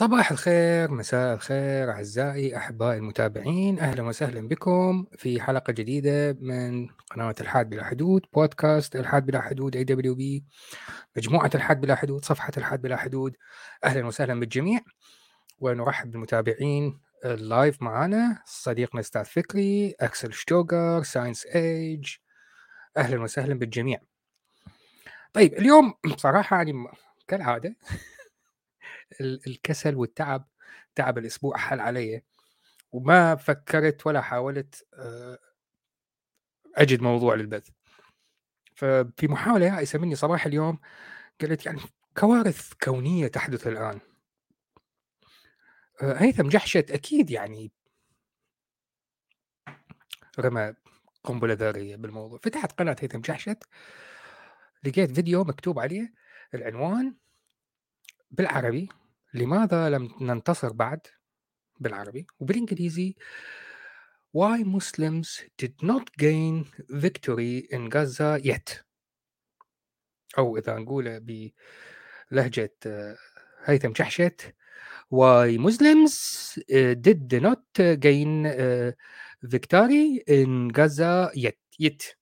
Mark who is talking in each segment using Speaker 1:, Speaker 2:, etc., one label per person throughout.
Speaker 1: صباح الخير، مساء الخير أعزائي أحبائي المتابعين، أهلا وسهلا بكم في حلقة جديدة من قناة إلحاد بلا حدود، بودكاست إلحاد بلا حدود AWB، مجموعة إلحاد بلا حدود، صفحة إلحاد بلا حدود، أهلا وسهلا بالجميع ونرحب بالمتابعين ال live معنا صديقنا أستاذ فكري، اكسل شتوغر، Science Age، أهلا وسهلا بالجميع. طيب اليوم بصراحة يعني كالعادة الكسل والتعب تعب الأسبوع حل علي وما فكرت ولا حاولت أجد موضوع للبث. ففي محاولة يائسه مني صباح اليوم قالت يعني كوارث كونية تحدث الآن. هيثم جحشت أكيد يعني رمى قنبلة ذرية بالموضوع. فتحت قناة هيثم جحشت لقيت فيديو مكتوب عليه العنوان بالعربي لماذا لم ننتصر بعد بالعربي وبالانجليزي why Muslims did not gain victory in Gaza yet أو اذا نقوله بلهجه آه، هيثم شحشت why Muslims uh, did not gain uh, victory in Gaza yet yet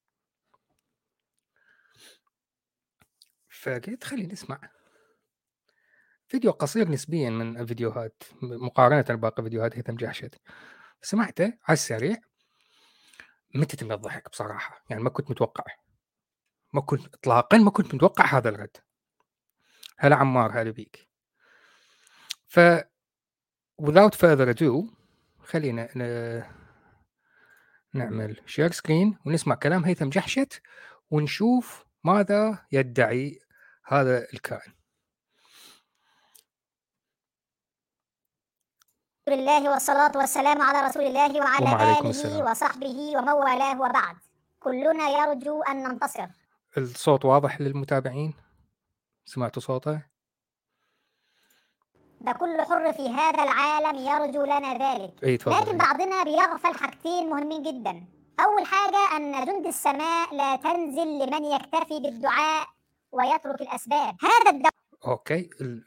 Speaker 1: فقلت خلينا نسمع فيديو قصير نسبيا من الفيديوهات مقارنة بباقي فيديوهات هيثم جحشت سمعته على السريع. متت من الضحك بصراحة يعني ما كنت متوقع. ما كنت اطلاقا ما كنت متوقع هذا الرد. هلا عمار هلا بيك. ف without further ado خلينا. نعمل share screen ونسمع كلام هيثم جحشت ونشوف ماذا يدعي هذا الكائن.
Speaker 2: الله والصلاة والسلام على رسول الله وعلى آله السلام. وصحبه ومن والاه وبعد. كلنا يرجو أن ننتصر.
Speaker 1: الصوت واضح للمتابعين؟ سمعتوا صوته؟
Speaker 2: ده كل حر في هذا العالم يرجو لنا ذلك.
Speaker 1: أي
Speaker 2: لكن بعضنا بيغفل حاجتين مهمين جدا. أول حاجة أن جند السماء لا تنزل لمن يكتفي بالدعاء ويترك الأسباب. هذا الدعاء
Speaker 1: أوكي ال...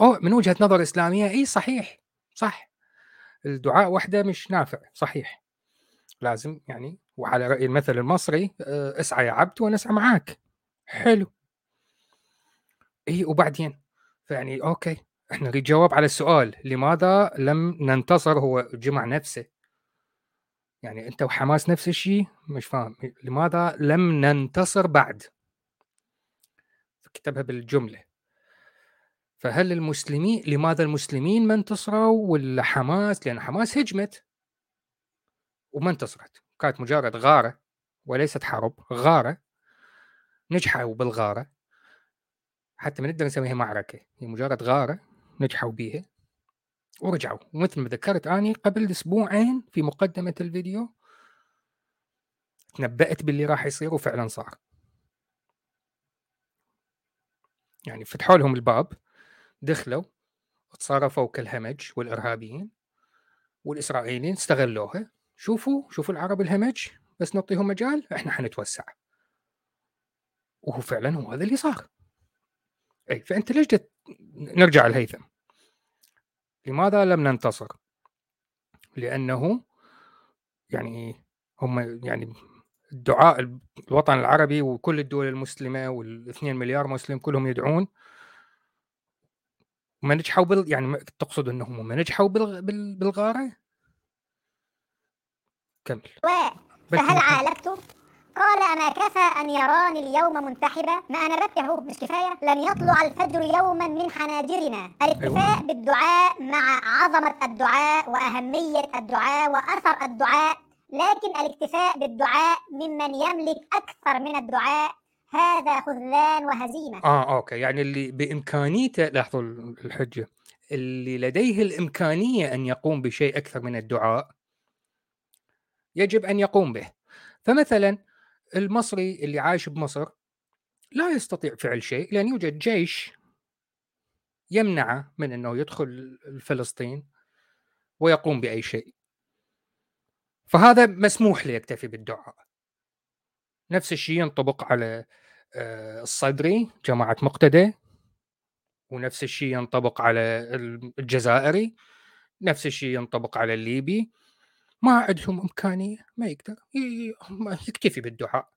Speaker 1: أوه من وجهة نظر إسلامية إي صحيح. صح الدعاء وحده مش نافع صحيح. لازم يعني وعلى رأي المثل المصري آه، اسعى يا عبد وأنا اسعى معاك. حلو. إي وبعدين؟ فيعني أوكي إحنا نريد جواب على السؤال لماذا لم ننتصر هو جمع نفسه؟ يعني أنت وحماس نفس الشيء؟ مش فاهم. لماذا لم ننتصر بعد؟ كتبها بالجملة. فهل المسلمين لماذا المسلمين ما انتصروا ولا حماس؟ لأن حماس هجمت. وما انتصرت كانت مجرد غارة وليست حرب غارة. نجحوا بالغارة. حتى ما نقدر نسميها معركة هي مجرد غارة نجحوا بيها. ورجعوا. ومثل ما ذكرت أني قبل أسبوعين في مقدمة الفيديو تنبأت باللي راح يصير وفعلا صار. يعني فتحوا لهم الباب. دخلوا تصرفوا كالهمج والإرهابيين والإسرائيليين استغلوها شوفوا شوفوا العرب الهمج بس نعطيهم مجال إحنا حنتوسع. وهو فعلا هو هذا اللي صار. إي فأنت ليش جت نرجع الهيثم لماذا لم ننتصر؟ لأنه يعني هم يعني الدعاء الوطن العربي وكل الدول المسلمة والإثنين مليار مسلم كلهم يدعون ما نجحوا بال يعني تقصد إنهم ما نجحوا بال... بال... بالغارة؟ كمل
Speaker 2: فهل عالجته؟ قال أما كفى أن يراني اليوم منتحبة ما أنا بكي أهو مش كفاية لن يطلع الفجر يوما من حناجرنا الاكتفاء أيوة. بالدعاء مع عظمة الدعاء وأهمية الدعاء وأثر الدعاء لكن الاكتفاء بالدعاء ممن يملك أكثر من الدعاء هذا خذلان وهزيمة.
Speaker 1: آه أوكي. يعني اللي بامكانيته لاحظوا الحجة اللي لديه الإمكانية أن يقوم بشيء أكثر من الدعاء يجب أن يقوم به. فمثلا المصري اللي عايش بمصر لا يستطيع فعل شيء لأن يوجد جيش يمنعه من أنه يدخل فلسطين ويقوم بأي شيء. فهذا مسموح له يكتفي بالدعاء. نفس الشيء ينطبق على الصدري جماعة مقتدى. ونفس الشيء ينطبق على الجزائري. نفس الشيء ينطبق على الليبي. ما عندهم إمكانية ما يقدر يكتفي بالدعاء.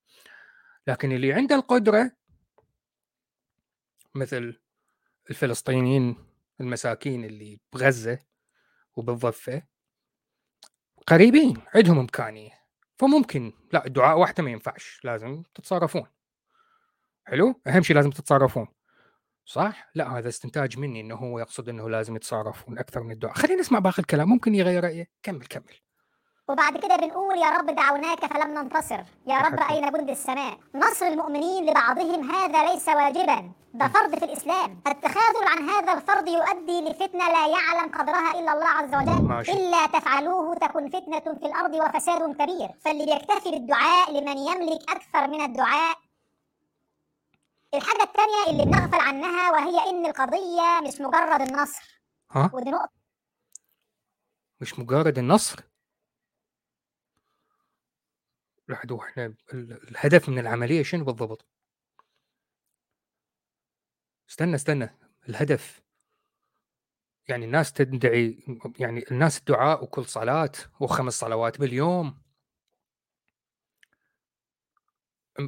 Speaker 1: لكن اللي عنده القدرة مثل الفلسطينيين المساكين اللي بغزة وبالضفة قريبين عندهم إمكانية. فممكن لا الدعاء واحدة ما ينفعش لازم تتصرفون. حلو أهم شيء لازم تتصرفون. صح؟ لا هذا استنتاج مني إنه هو يقصد إنه لازم يتصرفون أكثر من الدعاء، خلينا نسمع باقي الكلام ممكن يغير رايه، كمل كمل.
Speaker 2: وبعد كده بنقول يا رب دعوناك فلم ننتصر. يا رب أين جند السماء؟ نصر المؤمنين لبعضهم هذا ليس واجبا. ده فرض في الإسلام التخاذل عن هذا الفرض يؤدي لفتنة لا يعلم قدرها إلا الله عز وجل. ماشي. إلا تفعلوه تكن فتنة في الأرض وفساد كبير. فاللي بيكتفي بالدعاء لمن يملك أكثر من الدعاء الحاجة الثانية اللي بنغفل عنها وهي إن القضية مش مجرد النصر
Speaker 1: ها؟ ودي نقطة مش مجرد النصر لحظة إحنا الهدف من العملية شنو بالضبط؟ استنى استنى الهدف يعني الناس تدعي يعني الناس الدعاء وكل صلاة وخمس صلوات باليوم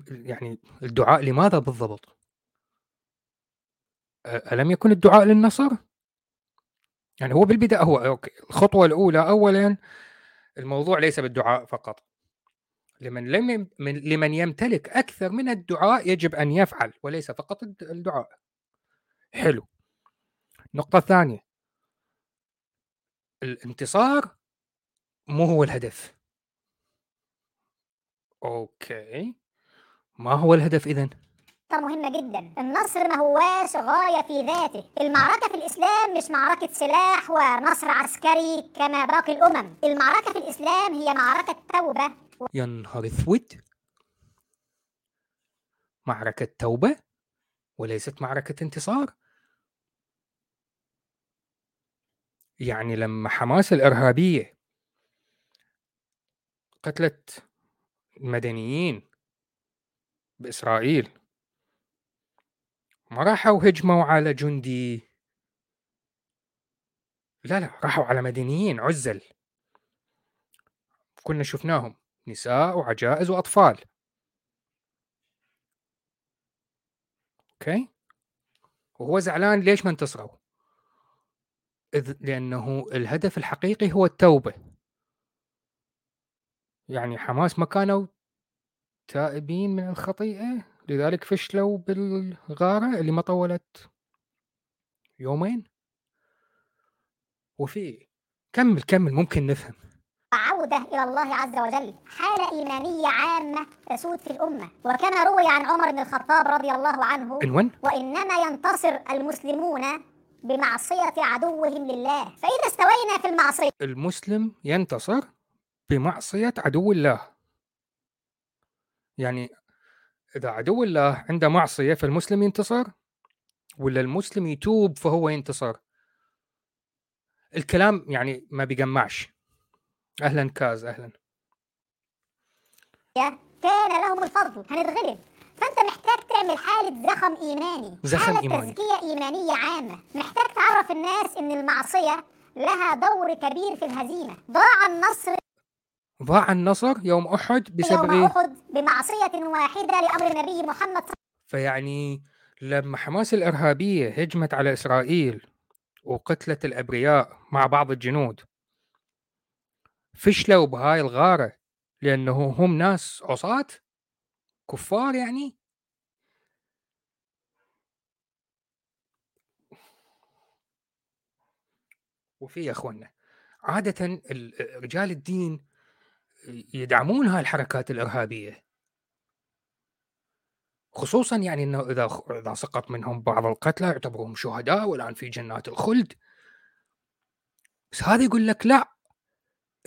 Speaker 1: يعني الدعاء لماذا بالضبط؟ ألم يكن الدعاء للنصر؟ يعني هو بالبداية هو أوكي الخطوة الأولى أولا الموضوع ليس بالدعاء فقط. لمن لم لمن يمتلك أكثر من الدعاء يجب أن يفعل وليس فقط الدعاء. حلو. النقطة الثانية الانتصار مو هو الهدف. أوكي. ما هو الهدف إذن؟
Speaker 2: مهمة جدا. النصر ما هواش غاية في ذاته. المعركة في الإسلام مش معركة سلاح ونصر عسكري كما باقي الأمم. المعركة في الإسلام هي معركة توبة.
Speaker 1: يا نهار اسود معركة توبة وليست معركة انتصار. يعني لما حماس الإرهابية قتلت المدنيين بإسرائيل ما راحوا هجموا على جندي. لا لا راحوا على مدنيين عزل. كنا شفناهم نساء وعجائز وأطفال. أوكي؟ وهو زعلان ليش ما انتصروا؟ إذ لأنه الهدف الحقيقي هو التوبة. يعني حماس ما كانوا تائبين من الخطيئة. لذلك فشلوا بالغارة اللي ما طولت يومين. وفي كمل كمل ممكن نفهم.
Speaker 2: عودة إلى الله عز وجل حالة إيمانية عامة تسود في الأمة. وكما روي عن عمر بن الخطاب رضي الله عنه
Speaker 1: إنون؟
Speaker 2: وإنما ينتصر المسلمون بمعصية عدوهم لله. فإذا استوينا في المعصية.
Speaker 1: المسلم ينتصر بمعصية عدو الله. يعني إذا عدو الله عنده معصية فالمسلم ينتصر؟ ولا المسلم يتوب فهو ينتصر؟ الكلام يعني ما بيجمعش. أهلا كاز أهلا.
Speaker 2: كان لهم الفضل هنتغلب. فأنت محتاج تعمل حالة زخم إيماني.
Speaker 1: زخم
Speaker 2: حالة
Speaker 1: إيماني.
Speaker 2: تزكية إيمانية عامة. محتاج تعرف الناس إن المعصية لها دور كبير في الهزيمة. ضاع النصر
Speaker 1: ضاع النصر يوم أحد بسبب
Speaker 2: يوم أحد بمعصية واحدة لأمر النبي محمد
Speaker 1: فيعني لما حماس الإرهابية هجمت على إسرائيل وقتلت الأبرياء مع بعض الجنود فشلوا بهاي الغارة لأنه هم ناس عصاة؟ كفار يعني؟ وفي يا اخوانا عادة رجال الدين يدعمون هاي الحركات الإرهابية. خصوصا يعني إنه إذا إذا سقط منهم بعض القتلى يعتبرهم شهداء والآن في جنات الخلد. بس هذا يقول لك لا.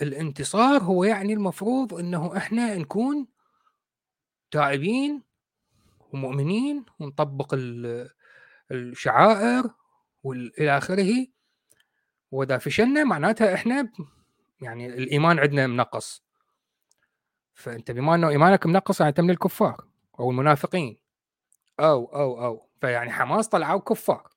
Speaker 1: الانتصار هو يعني المفروض إنه إحنا نكون تائبين ومؤمنين ونطبق الشعائر والى آخره. وإذا فشلنا معناتها إحنا يعني الإيمان عندنا منقص. فأنت بما أنه إيمانك منقص يعني انت من الكفار أو المنافقين. أو أو أو. فيعني حماس طلعوا كفار.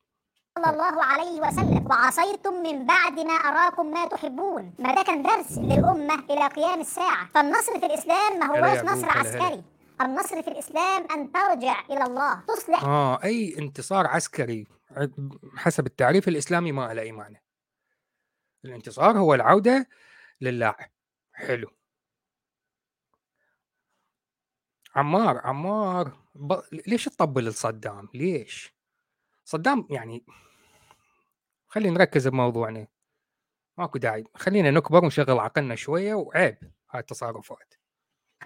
Speaker 2: صلى الله عليه وسلم. وعصيتم من بعد ما أراكم ما تحبون. ما ده كان درس للأمة إلى قيام الساعة. فالنصر في الإسلام ما هوش نصر عسكري. النصر في الإسلام أن ترجع إلى الله تصلح.
Speaker 1: آه أي انتصار عسكري حسب التعريف الإسلامي ما له أي معنى الانتصار هو العودة لله حلو. عمار عمار ب... ليش تطبل لصدام ليش؟ صدام يعني خلينا نركز بموضوعنا. ماكو داعي. خلينا نكبر ونشغل عقلنا شوية وعيب هاي التصرفات.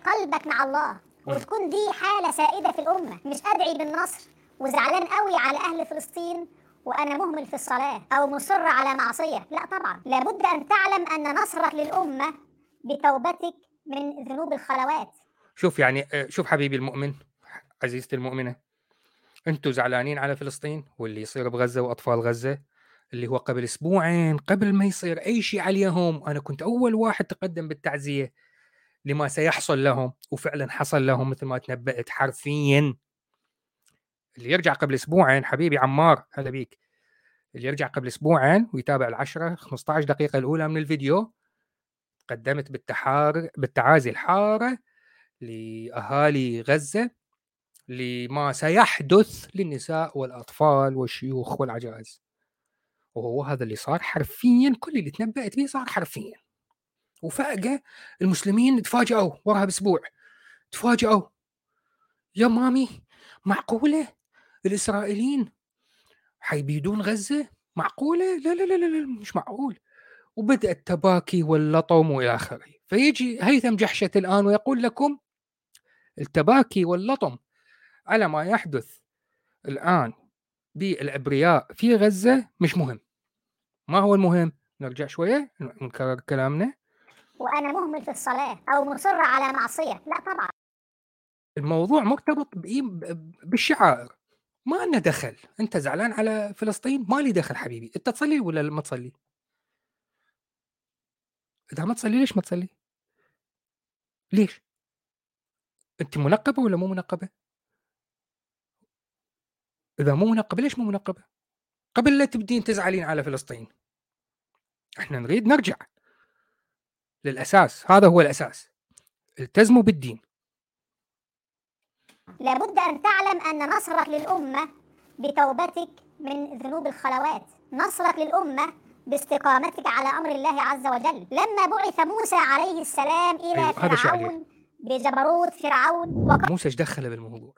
Speaker 2: قلبك مع الله وتكون دي حالة سائدة في الأمة. مش أدعي بالنصر وزعلان قوي على أهل فلسطين وأنا مهمل في الصلاة أو مصر على معصية. لا طبعا. لابد أن تعلم أن نصرك للأمة بتوبتك من ذنوب الخلوات.
Speaker 1: شوف يعني آه، شوف حبيبي المؤمن عزيزتي المؤمنة أنتم زعلانين على فلسطين واللي يصير بغزة وأطفال غزة؟ اللي هو قبل أسبوعين قبل ما يصير أي شيء عليهم. أنا كنت أول واحد تقدم بالتعزية لما سيحصل لهم وفعلا حصل لهم مثل ما تنبأت حرفيا. اللي يرجع قبل أسبوعين حبيبي عمار هلا بيك. اللي يرجع قبل أسبوعين ويتابع العشرة 15 دقيقة الأولى من الفيديو قدمت بالتحار بالتعازي الحارة لأهالي غزة لما سيحدث للنساء والأطفال والشيوخ والعجائز. وهو هذا اللي صار حرفيا كل اللي تنبأت به صار حرفيا. وفجأة المسلمين تفاجئوا وراها بأسبوع. تفاجئوا يا مامي معقولة الإسرائيليين حيبيدون غزة؟ معقولة؟ لا لا لا لا مش معقول. وبدأ التباكي واللطم وإلى آخره. فيجي هيثم جحشة الآن ويقول لكم التباكي واللطم على ما يحدث الآن بالأبرياء في غزة مش مهم. ما هو المهم؟ نرجع شوية نكرر كلامنا.
Speaker 2: وأنا مهمل في الصلاة أو مصر على معصية. لا طبعا.
Speaker 1: الموضوع مرتبط بالشعائر. ما لنا دخل. أنت زعلان على فلسطين؟ ما لي دخل حبيبي. أنت تصلي ولا ما تصلي؟ إذا ما تصلي ليش ما تصلي؟ ليش؟ انت منقبة ولا مو منقبة؟ إذا مو منقبة ليش مو منقبة؟ قبل لا تبدين تزعلين على فلسطين. إحنا نريد نرجع. للأساس هذا هو الأساس. التزموا بالدين.
Speaker 2: لابد أن تعلم أن نصرك للأمة بتوبتك من ذنوب الخلوات. نصرك للأمة باستقامتك على أمر الله عز وجل. لما بعث موسى عليه السلام إلى أيوه فرعون بجبروت فرعون
Speaker 1: موسى إيش دخله بالموضوع.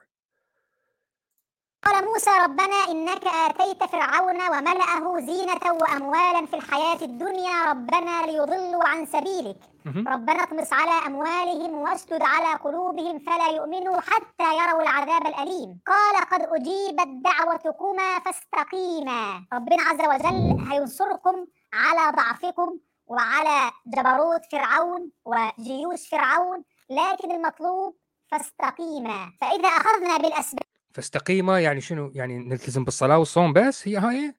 Speaker 2: قال موسى ربنا إنك آتيت فرعون وملأه زينة وأموالا في الحياة الدنيا ربنا ليضلوا عن سبيلك. ربنا اطمس على أموالهم واشدد على قلوبهم فلا يؤمنوا حتى يروا العذاب الأليم. قال قد أجيبت دعوتكما فاستقيما. ربنا عز وجل هينصركم على ضعفكم وعلى جبروت فرعون وجيوش فرعون لكن المطلوب فاستقيما. فإذا أخذنا بالأسباب.
Speaker 1: فاستقيما يعني شنو؟ يعني نلتزم بالصلاة والصوم بس؟ هي هاي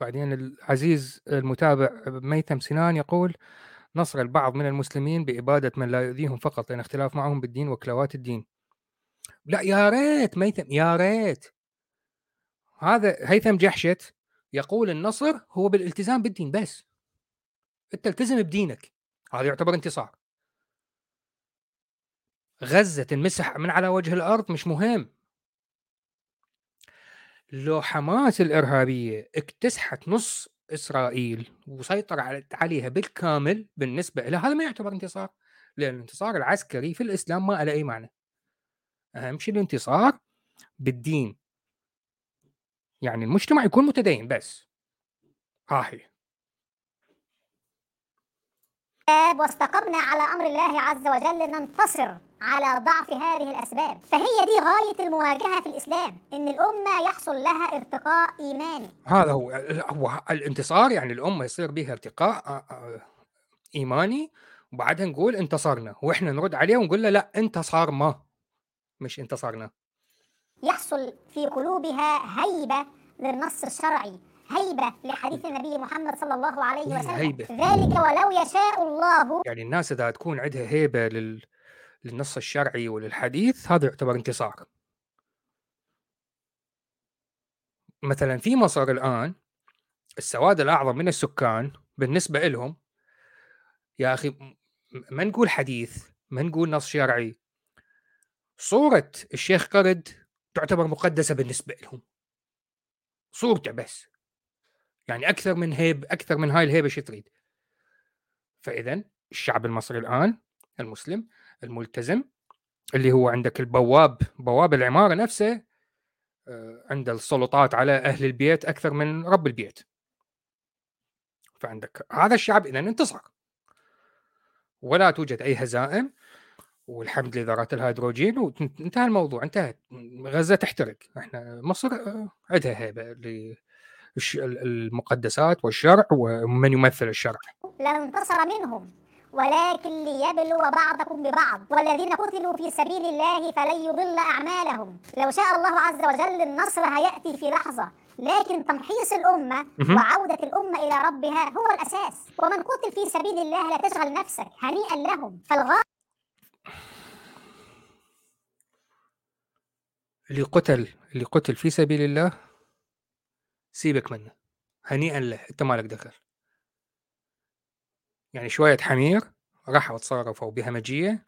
Speaker 1: بعدين العزيز المتابع ميثم سنان يقول نصر البعض من المسلمين بإبادة من لا يؤذيهم فقط لأن اختلاف معهم بالدين وكلوات الدين. لا يا ريت ميثم يا ريت. هذا هيثم جحشت يقول النصر هو بالالتزام بالدين بس. أنت التزم بدينك. هذا يعتبر انتصار. غزة تنمسح من على وجه الأرض مش مهم. لو حماس الإرهابية اكتسحت نص إسرائيل وسيطر عليها بالكامل بالنسبة لها هذا ما يعتبر انتصار لأن الانتصار العسكري في الإسلام ما له أي معنى. أهم شيء الانتصار بالدين. يعني المجتمع يكون متدين بس. ها
Speaker 2: واستقمنا على أمر الله عز وجل ننتصر على ضعف هذه الأسباب. فهي دي غاية المواجهة في الإسلام إن الأمة يحصل لها ارتقاء إيماني.
Speaker 1: هذا هو هو الانتصار يعني الأمة يصير بها ارتقاء آه، آه، إيماني وبعدها نقول انتصرنا وإحنا نرد عليه ونقول له لا انتصر ما مش انتصرنا.
Speaker 2: يحصل في قلوبها هيبة للنص الشرعي. هيبة لحديث النبي محمد صلى الله عليه وسلم. هيبة. ذلك ولو يشاء الله.
Speaker 1: يعني الناس إذا تكون عندها هيبة لل... للنص الشرعي وللحديث هذا يعتبر انتصار مثلا في مصر الآن السواد الأعظم من السكان بالنسبة لهم يا أخي ما نقول حديث ما نقول نص شرعي. صورة الشيخ قرد تعتبر مقدسة بالنسبة لهم. صورته بس. يعني أكثر من هيب أكثر من هاي الهيبة شو تريد. فاذا الشعب المصري الآن المسلم الملتزم اللي هو عندك البواب بواب العمارة نفسه آه، عند السلطات على أهل البيت أكثر من رب البيت. فعندك هذا الشعب إذا انتصر. ولا توجد أي هزائم والحمد لذرات الهيدروجين وانتهى الموضوع انتهت. غزة تحترق. إحنا مصر آه، عندها هيبة المقدسات والشرع ومن يمثل الشرع.
Speaker 2: لن انتصر منهم ولكن ليبلو بعضكم ببعض. والذين قتلوا في سبيل الله فلن يضل أعمالهم. لو شاء الله عز وجل النصر هيأتي في لحظة. لكن تمحيص الأمة وعودة الأمة إلى ربها هو الأساس. ومن قتل في سبيل الله لا تشغل نفسك هنيئا لهم. فالغاية
Speaker 1: اللي قتل اللي قتل في سبيل الله سيبك منه هنيئا له أنت مالك دخل. يعني شوية حمير راحوا تصرفوا بهمجية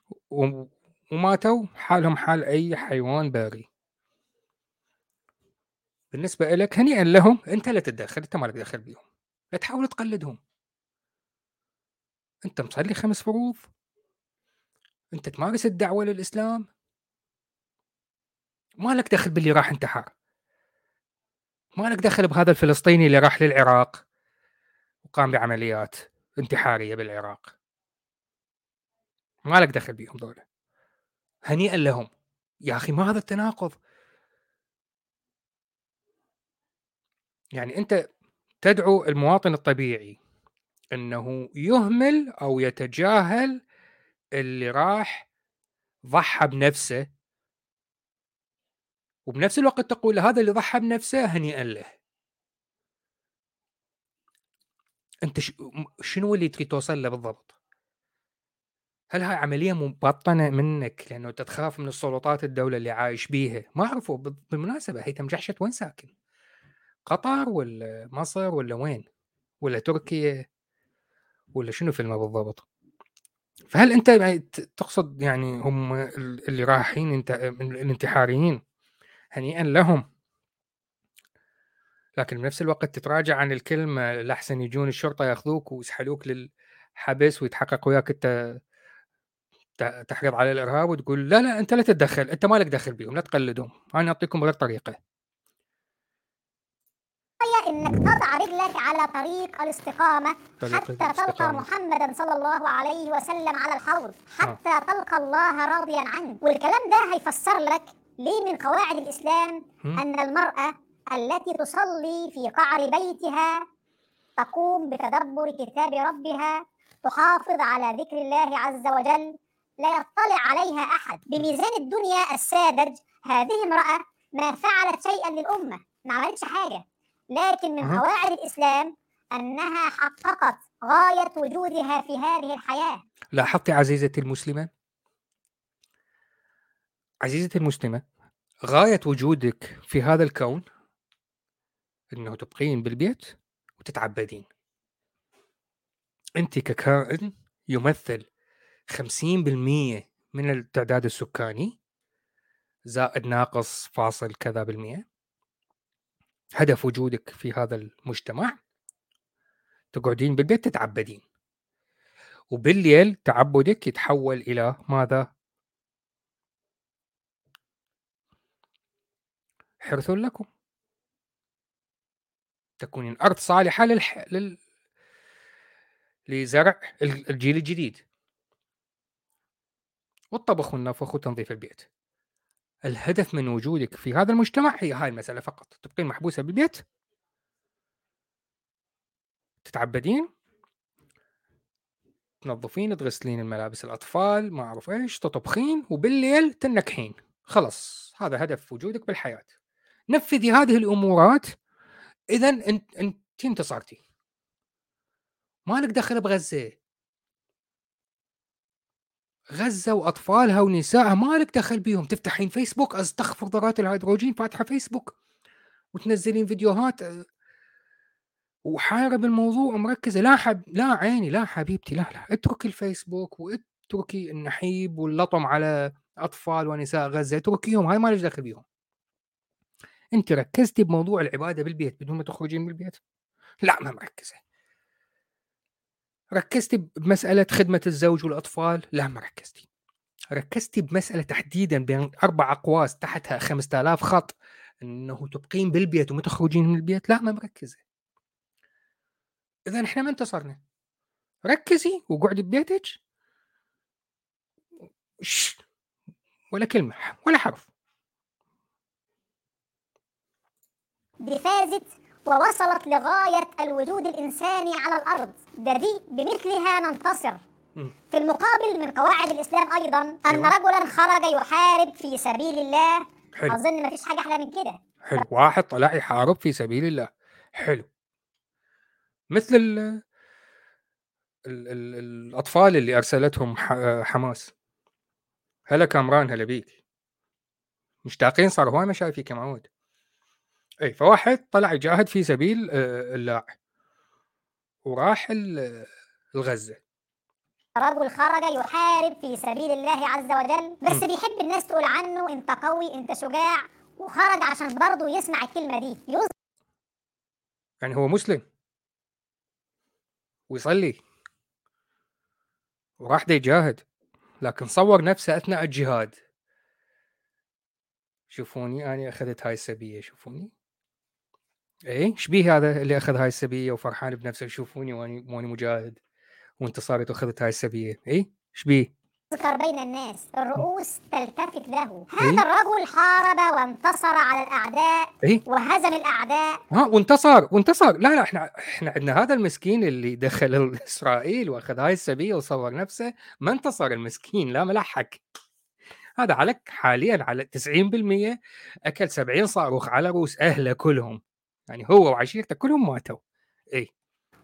Speaker 1: وماتوا حالهم حال أي حيوان بري بالنسبة لك هنيئا لهم أنت لا تتدخل أنت مالك دخل بيهم. لا تحاول تقلدهم. أنت مصلي خمس فروض. أنت تمارس الدعوة للإسلام. ما لك دخل باللي راح انتحر. ما لك دخل بهذا الفلسطيني اللي راح للعراق وقام بعمليات انتحارية بالعراق. ما لك دخل بيهم دولة هنيئا لهم. يا أخي ما هذا التناقض؟ يعني أنت تدعو المواطن الطبيعي إنه يهمل أو يتجاهل اللي راح ضحى بنفسه وبنفس الوقت تقول هذا اللي ضحى بنفسه هنيئا له أنت شنو اللي تريد توصل له بالضبط؟ هل هاي عملية مبطنة منك لأنه أنت تخاف من السلطات الدولة اللي عايش بيها؟ ما أعرفه بالمناسبة هيثم جحشت وين ساكن؟ قطر ولا مصر ولا وين؟ ولا تركيا؟ ولا شنو فيلمه بالضبط؟ فهل أنت تقصد يعني هم اللي رايحين انت الانتحاريين هنيئا لهم. لكن بنفس الوقت تتراجع عن الكلمة لحسن يجون الشرطة ياخذوك ويسحلوك للحبس ويتحقق وياك أنت تحريض على الإرهاب وتقول لا لا أنت لا تتدخل أنت مالك دخل بيهم لا تقلدهم أنا أعطيكم غير طريقة.
Speaker 2: إنك تضع رجلك على طريق الاستقامة حتى تلقى محمدا صلى الله عليه وسلم على الحوض حتى آه. تلقى الله راضيا عنه. والكلام ده هيفسر لك ليه من قواعد الإسلام أن المرأة التي تصلي في قعر بيتها تقوم بتدبر كتاب ربها تحافظ على ذكر الله عز وجل لا يطلع عليها أحد. بميزان الدنيا الساذج هذه امرأة ما فعلت شيئا للأمة ما عملتش حاجة. لكن من قواعد الإسلام أنها حققت غاية وجودها في هذه الحياة.
Speaker 1: لاحظت عزيزتي المسلمة؟ عزيزتي المسلمة غاية وجودك في هذا الكون إنه تبقين بالبيت وتتعبدين. انت ككائن يمثل 50% من التعداد السكاني زائد ناقص فاصل كذا بالمئة هدف وجودك في هذا المجتمع تقعدين بالبيت تتعبدين. وبالليل تعبدك يتحول إلى ماذا؟ حرث لكم. تكون الأرض صالحة للح... لل... لزرع الجيل الجديد. والطبخ والنفخ وتنظيف البيت. الهدف من وجودك في هذا المجتمع هي هاي المسألة فقط. تبقين محبوسة بالبيت. تتعبدين. تنظفين تغسلين الملابس الأطفال ما أعرف إيش تطبخين وبالليل تنكحين. خلص هذا هدف وجودك بالحياة. نفذي هذه الأمورات. اذا أنت أنت انتصرتي مالك دخل بغزة. غزة وأطفالها ونسائها مالك دخل بيهم. تفتحين فيسبوك أستغفر ذرات الهيدروجين فاتحة فيسبوك. وتنزلين فيديوهات. وحارب الموضوع ومركزة. لا حب لا عيني لا حبيبتي لا لا. اتركي الفيسبوك واتركي النحيب واللطم على أطفال ونساء غزة. اتركيهم. هاي ما ليش دخل بيهم. انت ركزتي بموضوع العبادة بالبيت بدون ما تخرجين من البيت؟ لا ما مركزة. ركزتي بمسألة خدمة الزوج والأطفال؟ لا ما ركزتي ركزتي بمسألة تحديدا بين أربع أقواس تحتها 5000 خط إنه تبقين بالبيت وما تخرجين من البيت؟ لا ما مركزة. اذا إحنا ما انتصرنا. ركزي وقعدي ببيتك. ولا كلمة ولا حرف.
Speaker 2: بفازت ووصلت لغاية الوجود الإنساني على الأرض. ده دي بمثلها ننتصر. في المقابل من قواعد الإسلام أيضا أن أيوة. رجلا خرج يحارب في سبيل الله. حلو. أظن ما فيش حاجة أحلى من كده.
Speaker 1: حلو. واحد طلع يحارب في سبيل الله. حلو. مثل ال ال ال الأطفال اللي أرسلتهم حماس. هلا كامران هلا بيك مشتاقين صار هواي مشاي فيك يا معود. اي فواحد طلع يجاهد في سبيل آه، الله وراح الغزه
Speaker 2: رجل خرج يحارب في سبيل الله عز وجل بس بيحب الناس تقول عنه أنت قوي أنت شجاع. وخرج عشان برضه يسمع الكلمة دي. يوز...
Speaker 1: يعني هو مسلم. ويصلي. وراح ده يجاهد. لكن صور نفسه أثناء الجهاد. شوفوني أنا أخذت هاي السبية شوفوني. إيه؟ إيش بيه هذا اللي أخذ هاي السبية وفرحان بنفسه شوفوني وأني وأني مجاهد وانتصرت واخذت هاي السبية؟ إيه؟ إيش بيه؟
Speaker 2: ذكر بين الناس الرؤوس تلتفت له. هذا إيه؟ الرجل حارب وانتصر على الأعداء إيه؟ وهزم الأعداء.
Speaker 1: ها وانتصر وانتصر. لا لا إحنا إحنا عندنا هذا المسكين اللي دخل إسرائيل وأخذ هاي السبية وصور نفسه. ما انتصر المسكين لا ملحق هذا على حاليا على 90% أكل 70 صاروخ على رؤوس أهله كلهم. يعني هو وعشيرته كلهم ماتوا. اي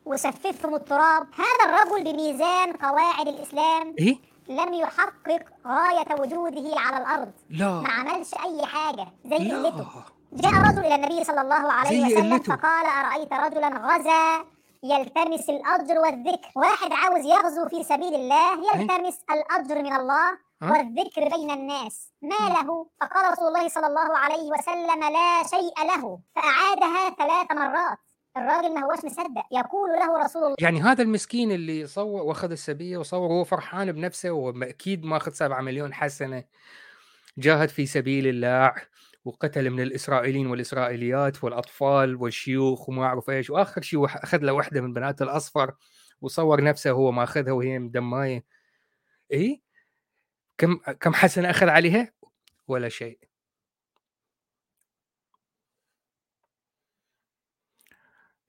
Speaker 2: وسففهم التراب. هذا الرجل بميزان قواعد الإسلام
Speaker 1: إيه؟
Speaker 2: لم يحقق غاية وجوده على الأرض.
Speaker 1: لا.
Speaker 2: ما عملش أي حاجة. زي قلته. جاء رجل إلى النبي صلى الله عليه وسلم. فقال أرأيت رجلا غزا؟ يلتمس الأجر والذكر. واحد عاوز يغزو في سبيل الله؟ يلتمس الأجر من الله والذكر بين الناس. ما له؟ فقال رسول الله صلى الله عليه وسلم لا شيء له. فأعادها ثلاث مرات. الراجل ما هوش مصدق. يقول له رسول الله
Speaker 1: يعني هذا المسكين اللي صور واخذ السبيه وصور وهو فرحان بنفسه وأكيد ماخذ 7 مليون حسنة جاهد في سبيل الله. وقتل من الإسرائيليين والإسرائيليات والأطفال والشيوخ وما أعرف إيش. وآخر شيء أخذ له واحدة من بنات الأصفر وصور نفسه هو ماخذها وهي مدماية. اي كم كم حسنه أخذ عليها؟ ولا شيء.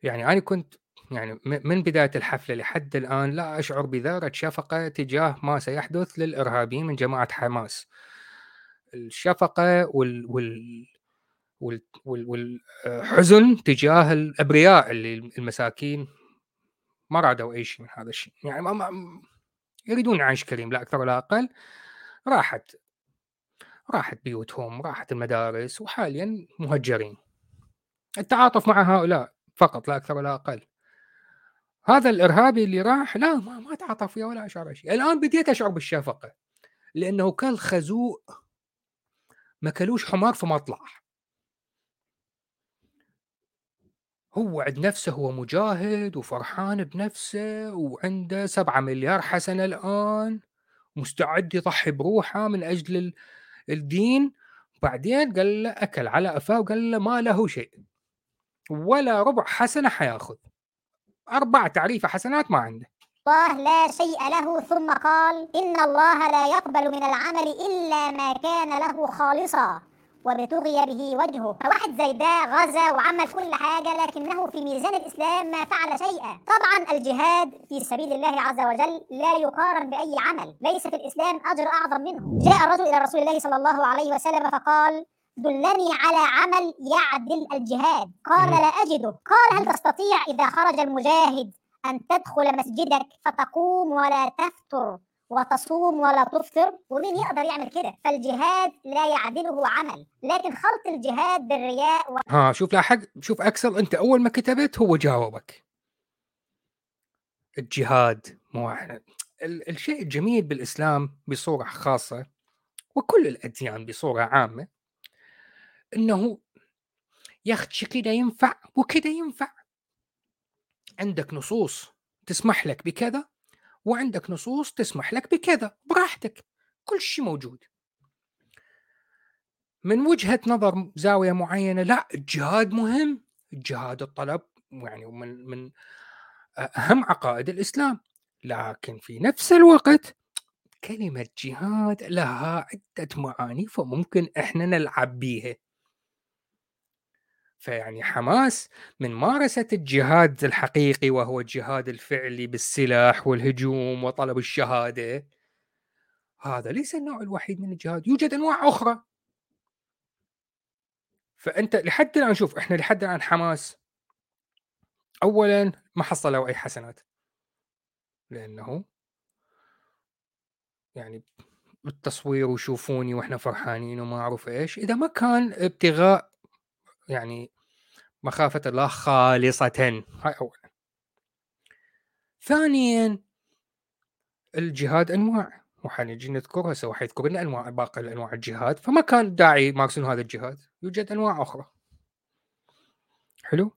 Speaker 1: يعني أنا كنت يعني من بداية الحفلة لحد الآن لا أشعر بذرة شفقة تجاه ما سيحدث للإرهابيين من جماعة حماس. الشفقة وال وال والحزن تجاه الأبرياء اللي المساكين ما رادوا أي شيء من هذا الشيء. يعني ما, ما يريدون عيش كريم لا أكثر ولا أقل. راحت راحت بيوتهم راحت المدارس وحاليا مهجرين. التعاطف مع هؤلاء فقط لا أكثر ولا أقل. هذا الإرهابي اللي راح لا ما, ما تعاطف فيها ولا أشعر شيء. الآن بديت أشعر بالشفقة لأنه كان خزوء ما كلوش حمار في مطلع. هو عند نفسه هو مجاهد وفرحان بنفسه وعنده سبعة مليار حسنة الآن مستعد يضحي بروحه من أجل الدين. بعدين قال له أكل على أفاه وقال له ما له شيء ولا ربع حسنة حياخذ. أربع تعريفة حسنات ما عنده.
Speaker 2: الله لا شيء له ثم قال إن الله لا يقبل من العمل إلا ما كان له خالصا وابتغي به وجهه. فواحد زي ده غزا وعمل كل حاجة لكنه في ميزان الإسلام ما فعل شيئا. طبعا الجهاد في سبيل الله عز وجل لا يقارن بأي عمل ليس في الإسلام أجر أعظم منه. جاء الرجل إلى رسول الله صلى الله عليه وسلم فقال دلني على عمل يعدل الجهاد. قال لا أجده. قال هل تستطيع إذا خرج المجاهد أن تدخل مسجدك فتقوم ولا تفتر وتصوم ولا تفطر ومين يقدر يعمل كده؟ فالجهاد لا يعدله عمل. لكن خلط الجهاد بالرياء و...
Speaker 1: ها شوف لاحق شوف أكسل أنت أول ما كتبت هو جاوبك. الجهاد مو الشيء الجميل بالإسلام بصورة خاصة وكل الأديان بصورة عامة إنه يا أخي كذا ينفع وكذا ينفع. عندك نصوص تسمح لك بكذا وعندك نصوص تسمح لك بكذا براحتك كل شيء موجود. من وجهة نظر زاوية معينة لا الجهاد مهم. الجهاد الطلب يعني من من أهم عقائد الإسلام. لكن في نفس الوقت كلمة جهاد لها عدة معاني فممكن إحنا نلعب بيها. فيعني حماس من مارسة الجهاد الحقيقي وهو الجهاد الفعلي بالسلاح والهجوم وطلب الشهادة. هذا ليس النوع الوحيد من الجهاد يوجد أنواع أخرى. فأنت لحد الآن شوف إحنا لحد الآن حماس. أولا ما حصلوا أي حسنات. لأنه يعني التصوير وشوفوني وإحنا فرحانين وما أعرف إيش. إذا ما كان ابتغاء يعني مخافة الله خالصة. هاي أولا. ثانيا الجهاد أنواع. وحنجي نذكرها سوف حيذكر لنا أنواع باقي أنواع الجهاد. فما كان داعي يمارسون هذا الجهاد. يوجد أنواع أخرى. حلو؟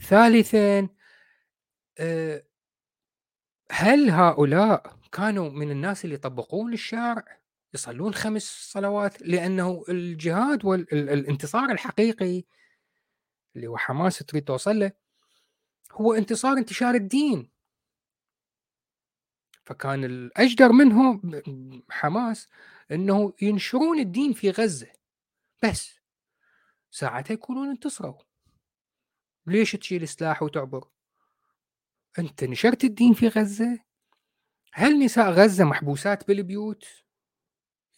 Speaker 1: ثالثا آه، هل هؤلاء كانوا من الناس اللي يطبقون الشرع يصلون خمس صلوات لأنه الجهاد والانتصار الحقيقي اللي هو حماس تريد توصل له هو انتصار انتشار الدين. فكان الأجدر منه حماس أنه ينشرون الدين في غزة. بس ساعتها يكونون انتصروا. ليش تشيل سلاح وتعبر؟ أنت نشرت الدين في غزة؟ هل نساء غزة محبوسات بالبيوت؟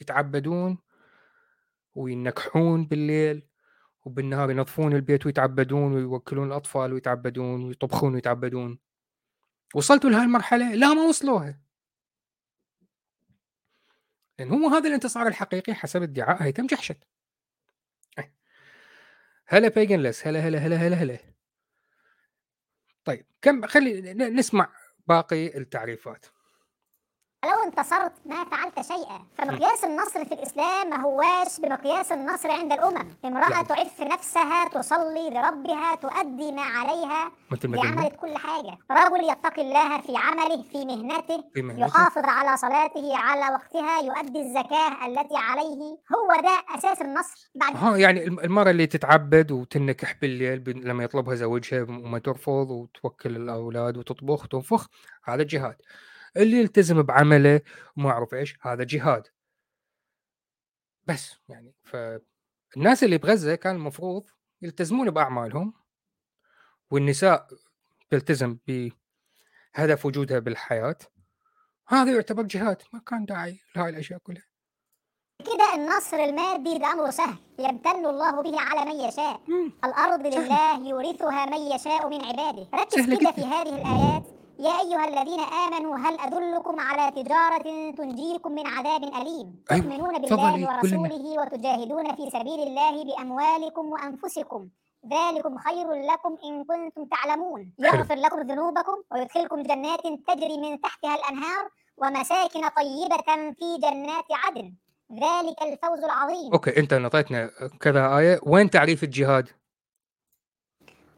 Speaker 1: يتعبدون وينكحون بالليل؟ وبالنهار ينظفون البيت ويتعبدون ويوكلون الأطفال ويتعبدون ويطبخون ويتعبدون. وصلتوا لهذه المرحلة؟ لا ما وصلوها. لأن هو هذا الانتصار الحقيقي حسب ادعاء هيثم جحشت. هلا بيجنلس هلا هلا هلا هلا هلا. طيب كم خلي نسمع باقي التعريفات.
Speaker 2: لو انتصرت ما فعلت شيئا. فمقياس النصر في الإسلام ما هواش بمقياس النصر عند الأمم امرأة يعني. تعف نفسها تصلي لربها تؤدي ما عليها عملت كل حاجة. رجل يتقي الله في عمله في مهنته, في مهنته. يحافظ على صلاته على وقتها يؤدي الزكاة التي عليه. هو ده أساس النصر.
Speaker 1: بعد ها يعني المرأة اللي تتعبد وتنكح بالليل لما يطلبها زوجها وما ترفض وتوكل الأولاد وتطبخ وتنفخ هذا جهاد اللي يلتزم بعمله وما اعرف إيش هذا جهاد. بس يعني فالناس اللي بغزة كان المفروض يلتزمون بأعمالهم والنساء تلتزم بهدف وجودها بالحياة. هذا يعتبر جهاد ما كان داعي لهاي الأشياء كلها.
Speaker 2: كده النصر المادي ده أمر سهل يمتن الله به على من يشاء. مم. الأرض لله يورثها من يشاء من عباده. ركز كده في هذه الآيات يا أيها الذين آمنوا هل أدلكم على تجارة تنجيكم من عذاب أليم؟ أيوة. تؤمنون بالله ورسوله وتجاهدون في سبيل الله بأموالكم وأنفسكم. ذلكم خير لكم إن كنتم تعلمون. يغفر لكم ذنوبكم ويدخلكم جنات تجري من تحتها الأنهار ومساكن طيبة في جنات عدن. ذلك الفوز العظيم.
Speaker 1: أوكي أنت نطيتنا كذا آية. وين تعريف الجهاد؟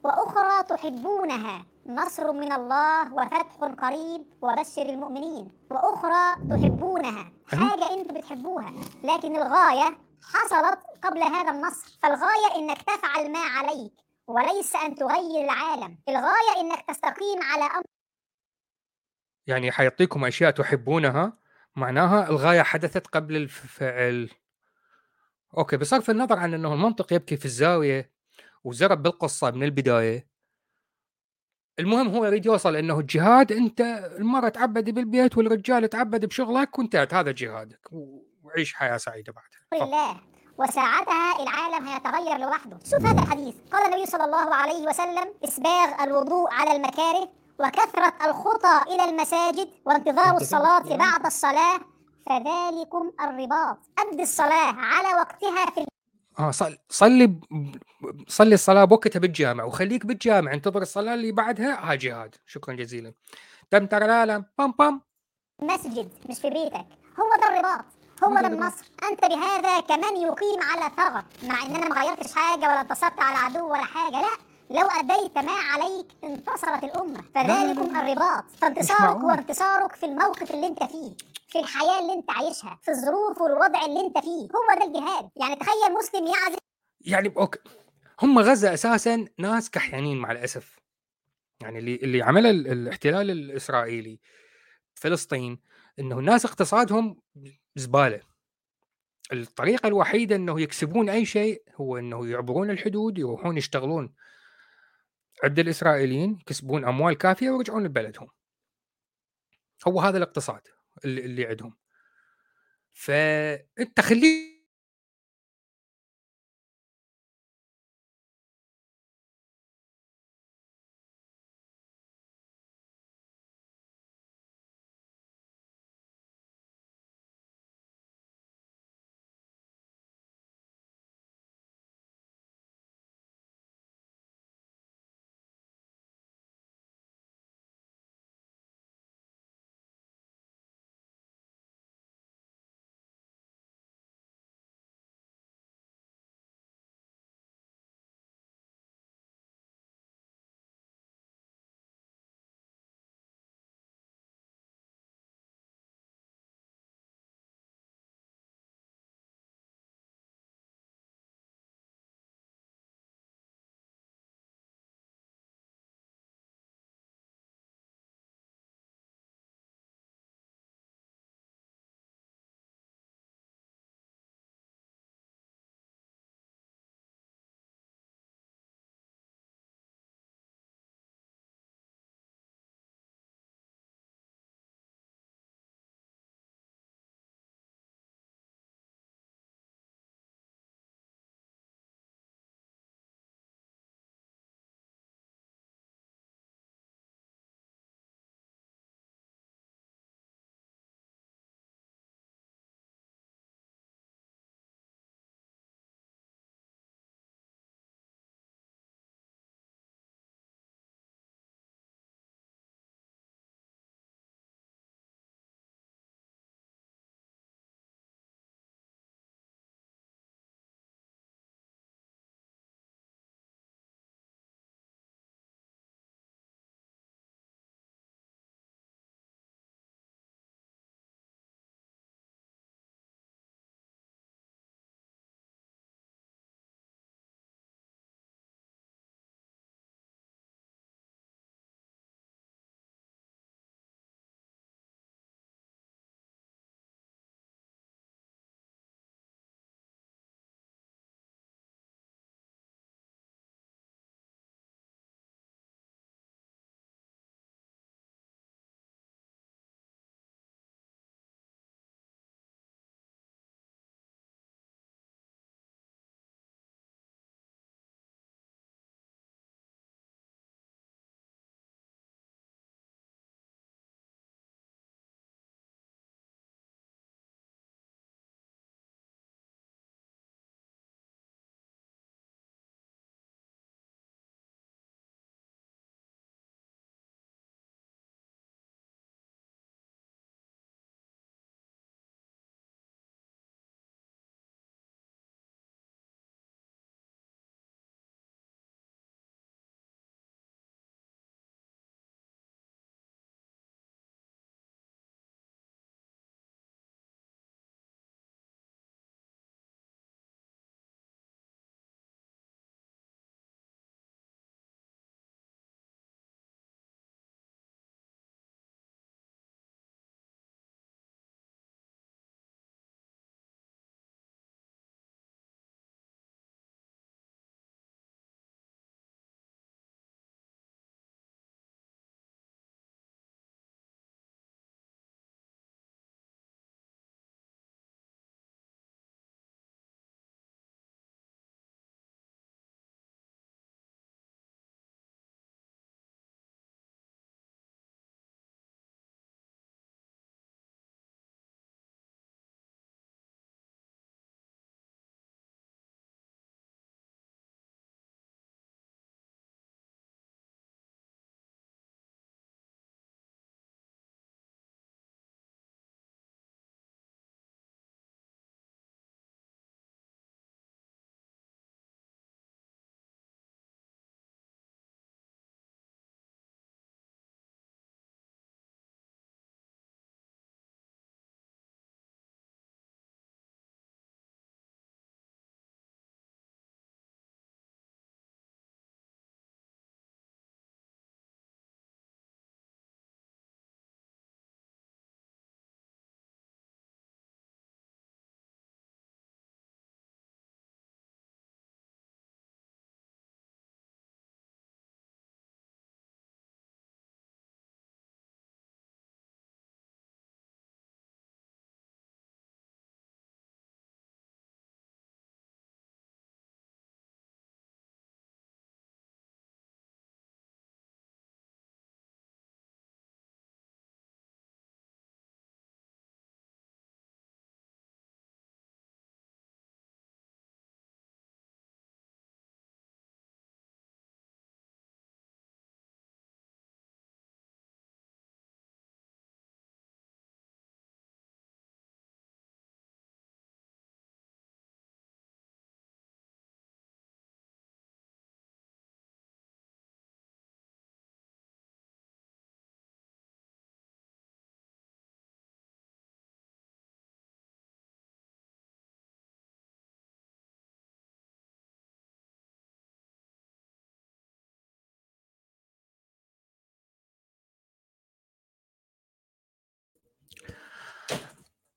Speaker 2: وأخرى تحبونها. نصر من الله وفتح قريب وبشر المؤمنين وأخرى تحبونها. حاجة أنتم بتحبوها. لكن الغاية حصلت قبل هذا النصر. فالغاية إنك تفعل ما عليك وليس أن تغير العالم. الغاية إنك تستقيم على أمر.
Speaker 1: يعني حيعطيكم أشياء تحبونها؟ معناها الغاية حدثت قبل الفعل. أوكي بصرف النظر عن أنه المنطق يبكي في الزاوية وزرب بالقصة من البداية. المهم هو يريد يوصل إنه الجهاد أنت المراه تعبدي بالبيت والرجال تعبد بشغلك وانتهت هذا جهادك وعيش حياة سعيدة بعدها
Speaker 2: لله وساعتها العالم هيتغير لوحده. شوف هذا الحديث. قال النبي صلى الله عليه وسلم إسباغ الوضوء على المكاره وكثرة الخطى إلى المساجد وانتظار الصلاة بعد الصلاة فذلكم الرباط. أدي الصلاة على وقتها في
Speaker 1: آه صل صلي ب... صلي الصلاة بوقتها بالجامع وخليك بالجامع انتظر الصلاة اللي بعدها ها جهاد. شكرا جزيلا. تم ترى لا لا بام بام.
Speaker 2: المسجد مش في بيتك. هو ده الرباط. هو ده النصر. أنت بهذا كمان يقيم على ثغر مع إن أنا ما غيرتش حاجة ولا انتصرت على عدو ولا حاجة. لا. لو أديت ما عليك انتصرت الأمة. فذلكم الرباط. فانتصارك
Speaker 1: معقول.
Speaker 2: وانتصارك في الموقف اللي انت فيه في الحياة اللي انت عايشها في الظروف والوضع اللي انت فيه. هو ده الجهاد. يعني تخيل مسلم يعزف
Speaker 1: يعني أوكي. هم غزة أساسا ناس كحيانين مع الأسف. يعني اللي اللي عمل ال- الاحتلال الإسرائيلي فلسطين إنه الناس اقتصادهم زبالة. الطريقة الوحيدة إنه يكسبون أي شيء هو إنه يعبرون الحدود يروحون يشتغلون. عند الإسرائيليين يكسبون أموال كافية ويرجعون لبلدهم. هو هذا الاقتصاد اللي, عندهم. فأنت خليه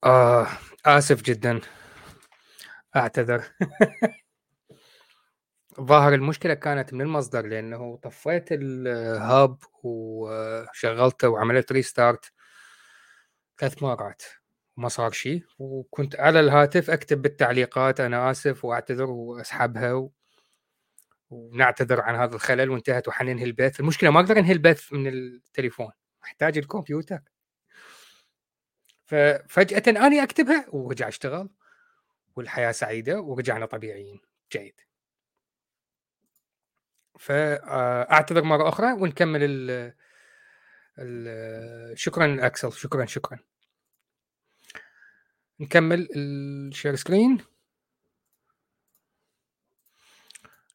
Speaker 1: آه آسف جدا. أعتذر. ظاهر المشكلة كانت من المصدر لأنه طفيت الهاب وشغلته وعملت ريستارت ثلاث مرات. وما صار شيء وكنت على الهاتف أكتب بالتعليقات أنا آسف وأعتذر وأسحبها و... ونعتذر عن هذا الخلل وانتهت وحننهي البث. المشكلة ما أقدر أنهي البث من التليفون. محتاج الكمبيوتر. ففجأة أنا أكتبها ورجع اشتغل والحياة سعيدة ورجعنا طبيعيين جيد. فأعتذر مرة أخرى ونكمل ال شكرا أكسل شكرا شكرا. نكمل ال share screen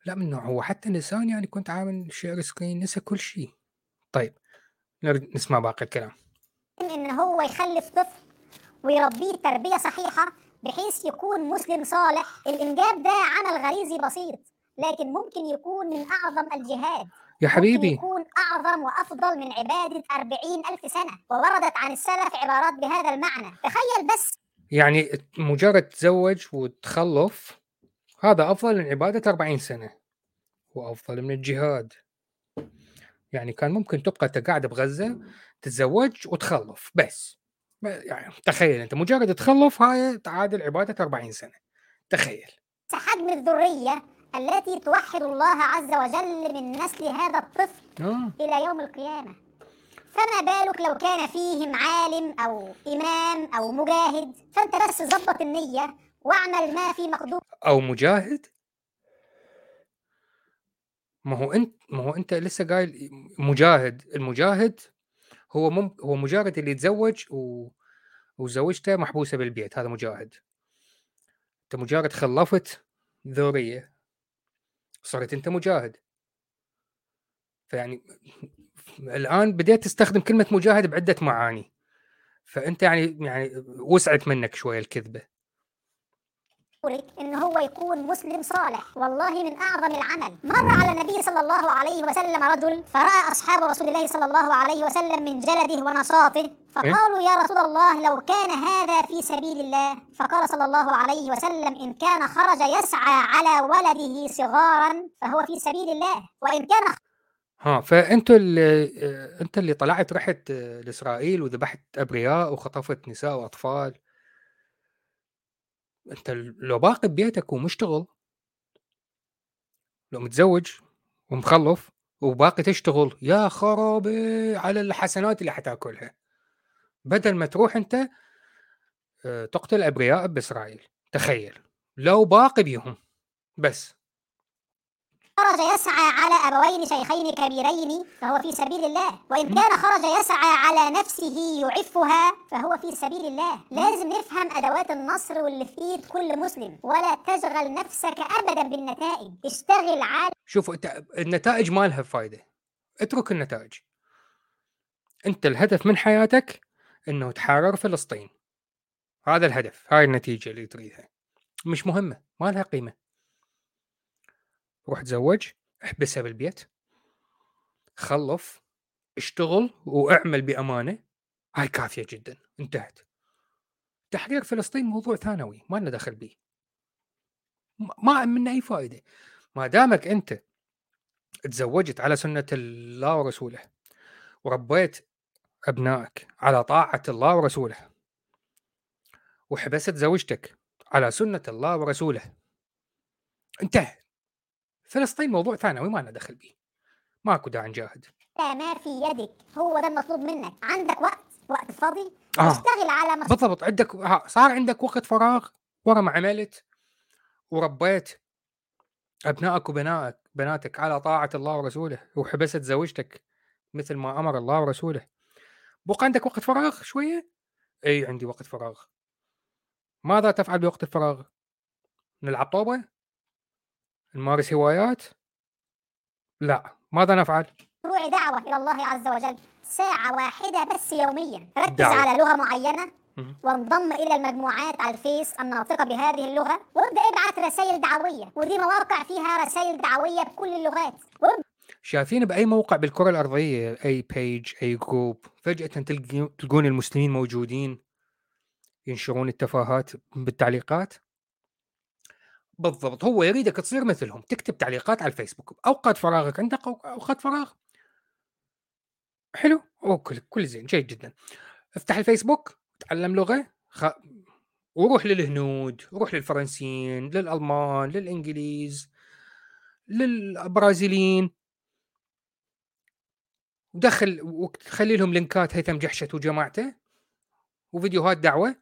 Speaker 1: لا من نوع هو حتى نسان يعني كنت عامل share screen نسى كل شيء. طيب نسمع باقي الكلام.
Speaker 2: إن هو يخلف طفل. ويربيه تربية صحيحة بحيث يكون مسلم صالح. الإنجاب ده عمل غريزي بسيط لكن ممكن يكون من أعظم الجهاد.
Speaker 1: يا حبيبي.
Speaker 2: ممكن يكون أعظم وأفضل من عبادة أربعين ألف سنة. ووردت عن السلف عبارات بهذا المعنى. تخيل بس.
Speaker 1: يعني مجرد تزوج وتخلف هذا أفضل من عبادة 40 سنة. وافضل من الجهاد. يعني كان ممكن تبقى أنت قاعد بغزة تتزوج وتخلف بس. يعني تخيل أنت مجرد تخلف هاي تعادل عباده 40 سنة تخيل.
Speaker 2: حجم الذرية التي توحد الله عز وجل من نسل هذا الطفل
Speaker 1: آه.
Speaker 2: إلى يوم القيامة. فما بالك لو كان فيهم عالم أو إمام أو مجاهد؟ فأنت بس ظبط النية واعمل ما في مقدور.
Speaker 1: أو مجاهد؟ ما هو أنت ما هو أنت لسه قايل مجاهد المجاهد هو مم هو مجرد اللي يتزوج و... وزوجته محبوسة بالبيت هذا مجاهد انت مجرد خلفت ذوريه صرت انت مجاهد. فيعني الآن بديت تستخدم كلمة مجاهد بعدة معاني. فأنت يعني يعني وسعت منك شوية الكذبة.
Speaker 2: إن هو يكون مسلم صالح. والله من أعظم العمل. مر على النبي صلى الله عليه وسلم رجل فرأى أصحاب رسول الله صلى الله عليه وسلم من جلده ونشاطه فقالوا يا رسول الله لو كان هذا في سبيل الله. فقال صلى الله عليه وسلم إن كان خرج يسعى على ولده صغارا فهو في سبيل الله. وإن كان
Speaker 1: ها فأنتوا اللي أنت اللي طلعت رحت لإسرائيل وذبحت أبرياء وخطفت نساء وأطفال. أنت لو باقي ببيتك ومشتغل لو متزوج ومخلف وباقي تشتغل يا خرابي على الحسنات اللي حتاكلها. بدل ما تروح أنت آه، تقتل أبرياء بإسرائيل. تخيل. لو باقي بيهم بس.
Speaker 2: خرج يسعى على أبوين شيخين كبيرين فهو في سبيل الله. وإن كان خرج يسعى على نفسه يعفها فهو في سبيل الله. لازم نفهم أدوات النصر واللي في إيد كل مسلم. ولا تشغل نفسك أبدا بالنتائج. اشتغل على
Speaker 1: شوفوا النتائج ما لها فايدة. اترك النتائج. أنت الهدف من حياتك إنه تحرر فلسطين. هذا الهدف. هاي النتيجة اللي تريدها. مش مهمة. ما لها قيمة. روح تزوج احبسها بالبيت خلف اشتغل واعمل بأمانة. هاي كافية جدا انتهت. تحرير فلسطين موضوع ثانوي ما لنا دخل به ما منه أي فائده ما دامك أنت تزوجت على سنة الله ورسوله وربيت أبنائك على طاعة الله ورسوله وحبست زوجتك على سنة الله ورسوله انتهى فلسطين موضوع ثانوي ما لنا دخل به ماكو داعي نجاهد.
Speaker 2: ما في يدك. هو ده المطلوب منك. عندك وقت وقت فاضي. آه. اشتغل على
Speaker 1: مصر. بالضبط. عندك صار عندك وقت فراغ ورا ما عملت وربيت أبنائك وبنائك بناتك على طاعة الله ورسوله وحبست زوجتك مثل ما أمر الله ورسوله. بقى عندك وقت فراغ شوية؟ إي عندي وقت فراغ. ماذا تفعل بوقت الفراغ؟ نلعب طوبه نمارس هوايات؟ لا ماذا نفعل؟
Speaker 2: مشروع دعوة إلى الله عز وجل ساعة واحدة بس يوميا. ركز دعوة. على لغة معينة وانضم إلى المجموعات على الفيس الناطقة بهذه اللغة وابدأ ابعث رسائل دعوية. ودي مواقع فيها رسائل دعوية بكل اللغات.
Speaker 1: شايفين بأي موقع بالكرة الأرضية؟ أي page أي group فجأة تلقون المسلمين موجودين ينشرون التفاهات بالتعليقات؟ بالضبط هو يريدك تصير مثلهم تكتب تعليقات على الفيسبوك اوقات فراغك عندك أوقات فراغ. حلو؟ أوكي كل زين جيد جدا. افتح الفيسبوك تعلم لغة خ... وروح للهنود روح للفرنسيين للألمان للإنجليز للبرازيليين. ودخل وخلي لهم لينكات هيثم جحشت وجماعته وفيديوهات دعوة.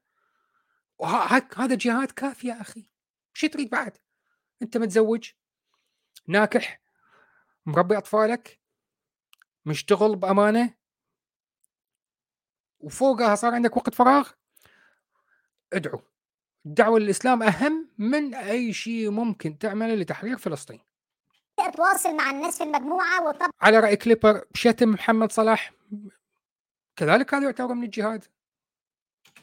Speaker 1: هذا جهاد كافي يا أخي. شو تريد بعد. أنت متزوج ناكح مربي أطفالك مشتغل بأمانة وفوقها صار عندك وقت فراغ ادعو. الدعوة للإسلام أهم من أي شيء ممكن تعمله لتحرير فلسطين.
Speaker 2: تواصل مع الناس في المجموعة وطب
Speaker 1: على رأي كليبر شتم محمد صلاح كذلك هذا يعتبر من الجهاد.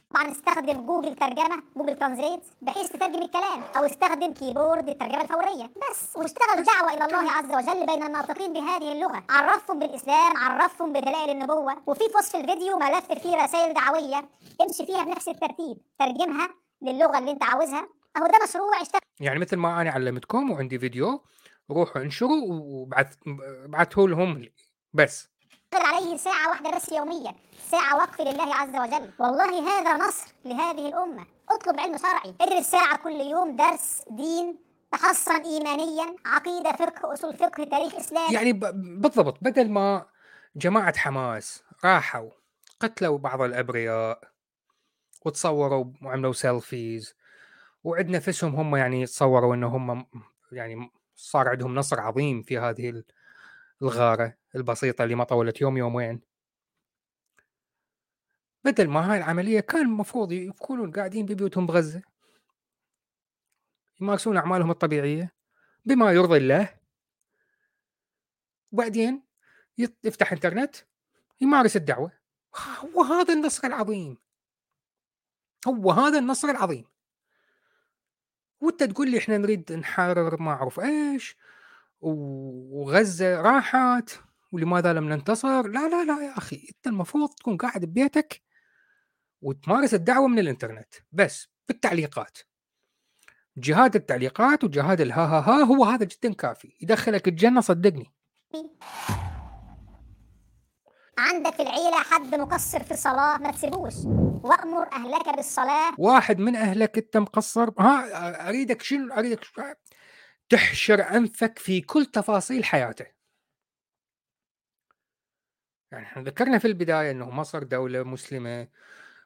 Speaker 2: طبعا استخدم جوجل ترجمة Google Translate بحيث تترجم الكلام أو استخدم keyboard الترجمه الفورية. بس واشتغل دعوة إلى الله عز وجل بين الناطقين بهذه اللغة. عرفهم بالإسلام عرفهم بدلائل النبوة. وفي وصف الفيديو ملف فيه رسائل دعوية امشي فيها بنفس الترتيب. ترجمها للغة اللي انت عاوزها. أهو ده مشروع اشتغل.
Speaker 1: يعني مثل ما أنا علمتكم وعندي فيديو روحوا انشروا وبعث بعثه لهم بس.
Speaker 2: عليه ساعة واحدة بس يوميا ساعة وقف لله عز وجل. والله هذا نصر لهذه الأمة. اطلب علم شرعي. ادرس ساعة كل يوم درس دين تحصن إيمانيا عقيدة فقه أصول فقه تاريخ إسلام
Speaker 1: يعني بالضبط بدل ما جماعة حماس راحوا قتلوا بعض الأبرياء وتصوروا وعملوا سيلفيز وعد نفسهم هم يعني تصوروا انه هم يعني صار عندهم نصر عظيم في هذه الغارة. البسيطة اللي ما طولت يوم يومين. بدل ما هاي العملية كان المفروض يكونون قاعدين ببيوتهم بغزة. يمارسون أعمالهم الطبيعية بما يرضي الله. وبعدين يفتح إنترنت يمارس الدعوة. وهذا النصر العظيم. هو هذا النصر العظيم. وأنت تقول لي إحنا نريد نحرر ما أعرف إيش وغزة راحت. ولماذا لم ننتصر؟ لا لا لا يا أخي أنت المفروض تكون قاعد ببيتك وتمارس الدعوة من الإنترنت بس بالتعليقات جهاد التعليقات وجهاد الها ها ها هو هذا جدا كافي. يدخلك الجنة صدقني.
Speaker 2: عندك في العيلة حد مقصر في الصلاة؟ ما تسيبوش. وأمر أهلك بالصلاة.
Speaker 1: واحد من أهلك أنت مقصر؟ ها أريدك شنو؟ أريدك تحشر أنفك في كل تفاصيل حياته يعني إحنا ذكرنا في البداية أنه مصر دولة مسلمة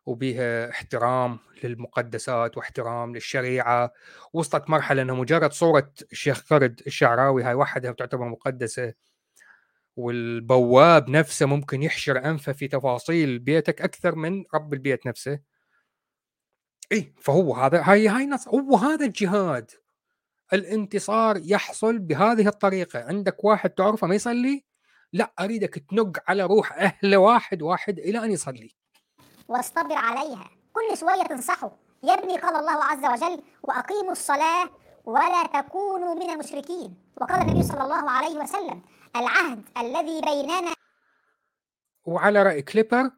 Speaker 1: وبها احترام للمقدسات واحترام للشريعة وصلت مرحلة أنه مجرد صورة الشيخ قرد الشعراوي هاي وحدها تعتبر مقدسة والبواب نفسه ممكن يحشر أنفه في تفاصيل بيتك أكثر من رب البيت نفسه. اي فهو هذا هاي هاي نص هو هذا الجهاد الانتصار يحصل بهذه الطريقة. عندك واحد تعرفه ما يصلي؟ لا أريدك تنق على روح اهله واحد واحد إلى أن يصلي.
Speaker 2: واصطبر عليها. كل شوية تنصحه. يا ابني قال الله عز وجل وأقيموا الصلاة ولا تكونوا من المشركين. وقال النبي صلى الله عليه وسلم العهد الذي بيننا
Speaker 1: وعلى رأي كليبر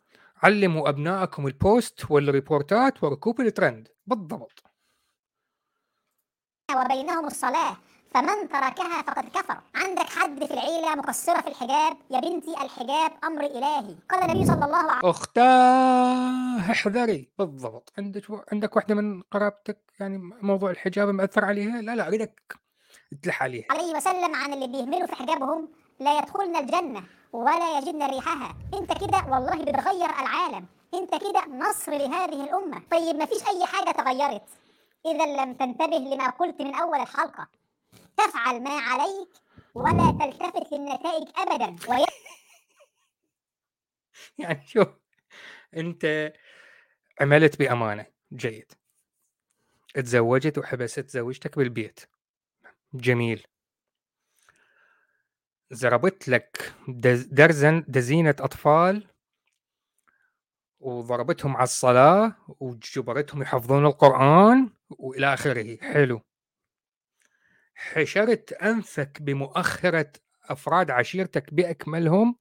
Speaker 1: علموا أبنائكم ال post والريبورتات وركوب الترند. بالضبط.
Speaker 2: وبينهم الصلاة. فمن تركها فقد كفر. عندك حد في العيلة مقصرة في الحجاب؟ يا بنتي الحجاب أمر إلهي. قال النبي صلى الله عليه
Speaker 1: وسلم أختاه احذري. بالضبط. عندك عندك واحدة من قرابتك يعني موضوع الحجاب مأثر عليها؟ لا لا أريدك تلح عليها.
Speaker 2: عليه وسلم عن اللي بيهملوا في حجابهم لا يدخلن الجنة ولا يجدن ريحها. أنت كده والله بتغير العالم. أنت كده نصر لهذه الأمة. طيب ما فيش أي حاجة تغيرت؟ إذا لم تنتبه لما قلت من أول الحلقة. تفعل ما عليك ولا تلتفت للنتائج أبدا. وي...
Speaker 1: يعني شوف أنت عملت بأمانة جيد. تزوجت وحبست زوجتك بالبيت. جميل. زربت لك درزن دزينة أطفال وضربتهم على الصلاة وجبرتهم يحفظون القرآن وإلى آخره. حلو. حشرت أنفك بمؤخرة أفراد عشيرتك بأكملهم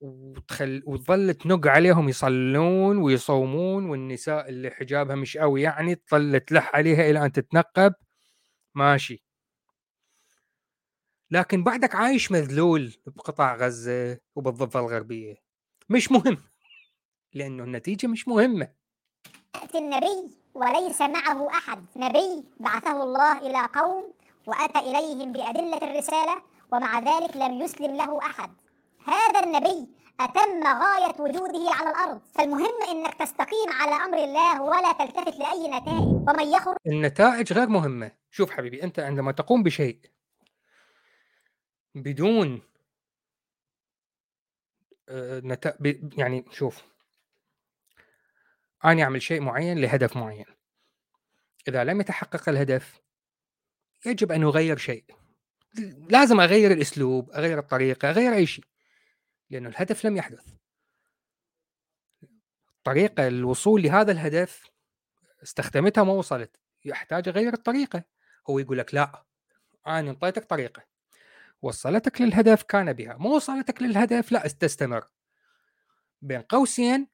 Speaker 1: وتخل وتظل تنق عليهم يصلون ويصومون والنساء اللي حجابها مش قوي يعني تظل تلح عليها إلى أن تتنقب. ماشي. لكن بعدك عايش مذلول بقطاع غزة وبالضفة الغربية. مش مهم لأنه النتيجة مش
Speaker 2: مهمة. النبي وليس معه أحد. نبي بعثه الله إلى قوم وأتى إليهم بأدلة الرسالة ومع ذلك لم يسلم له أحد. هذا النبي أتم غاية وجوده على الأرض. فالمهم أنك تستقيم على أمر الله ولا تلتفت لأي نتائج. ومن يخرج
Speaker 1: النتائج غير مهمة. شوف حبيبي أنت عندما تقوم بشيء بدون آه، نتا... ب- يعني شوف أنا أعمل شيء معين لهدف معين. إذا لم يتحقق الهدف يجب أن أغير شيء. لازم أغير الأسلوب أغير الطريقة أغير أي شيء لأنه الهدف لم يحدث. طريقة الوصول لهذا الهدف استخدمتها ما وصلت. يحتاج أغير الطريقة. هو يقول لك لا أنا أنطيتك طريقة. وصلتك للهدف كان بها. ما وصلتك للهدف لا تستمر بين قوسين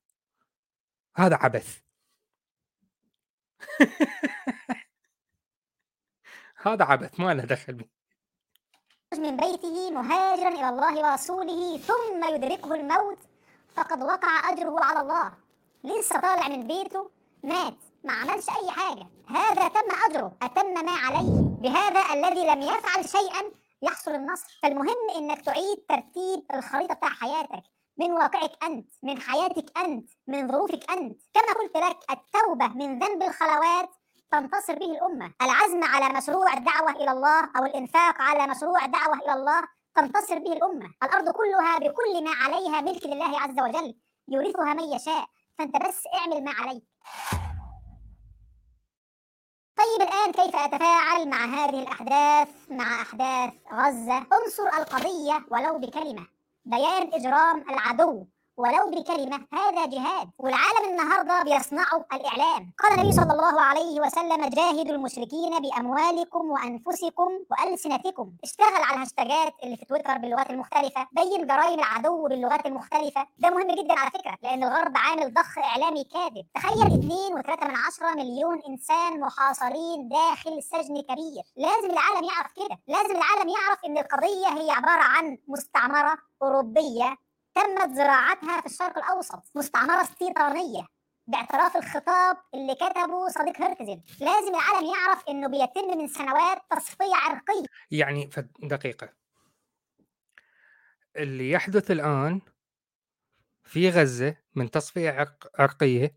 Speaker 1: هذا عبث. هذا عبث ما له دخل. به
Speaker 2: من بيته مهاجرا إلى الله ورسوله ثم يدركه الموت. فقد وقع أجره على الله. لسه طالع من بيته مات. ما عملش أي حاجة. هذا تم أجره. أتم ما عليه. بهذا الذي لم يفعل شيئا يحصل النصر. فالمهم إنك تعيد ترتيب الخريطة بتاع حياتك. من واقعك أنت من حياتك أنت من ظروفك أنت. كما قلت لك التوبة من ذنب الخلوات تنتصر به الأمة. العزم على مشروع الدعوة إلى الله أو الإنفاق على مشروع دعوه إلى الله تنتصر به الأمة. الأرض كلها بكل ما عليها ملك لله عز وجل يورثها من يشاء. فأنت بس اعمل ما عليك. طيب الآن كيف أتفاعل مع هذه الأحداث؟ مع أحداث غزة. انصر القضية ولو بكلمة. بيان إجرام العدو. ولو بكلمة هذا جهاد. والعالم النهاردة بيصنعوا الإعلام. قال النبي صلى الله عليه وسلم جاهدوا المشركين بأموالكم وأنفسكم وألسنتكم. اشتغل على الهاشتاجات اللي في تويتر باللغات المختلفة. بين جرائم العدو باللغات المختلفة. ده مهم جدا على فكرة لأن الغرب عامل ضخ إعلامي كاذب. تخيل 2.3 من عشرة مليون إنسان محاصرين داخل سجن كبير. لازم العالم يعرف كده. لازم العالم يعرف إن القضية هي عبارة عن مستعمرة أوروبية تمت زراعتها في الشرق الأوسط مستعمرة استيطانيه باعتراف الخطاب اللي كتبه صديق هرتزل. لازم العالم يعرف إنه بيتم من سنوات تصفية عرقية.
Speaker 1: يعني دقيقة. اللي يحدث الآن في غزة من تصفية عرق عرقية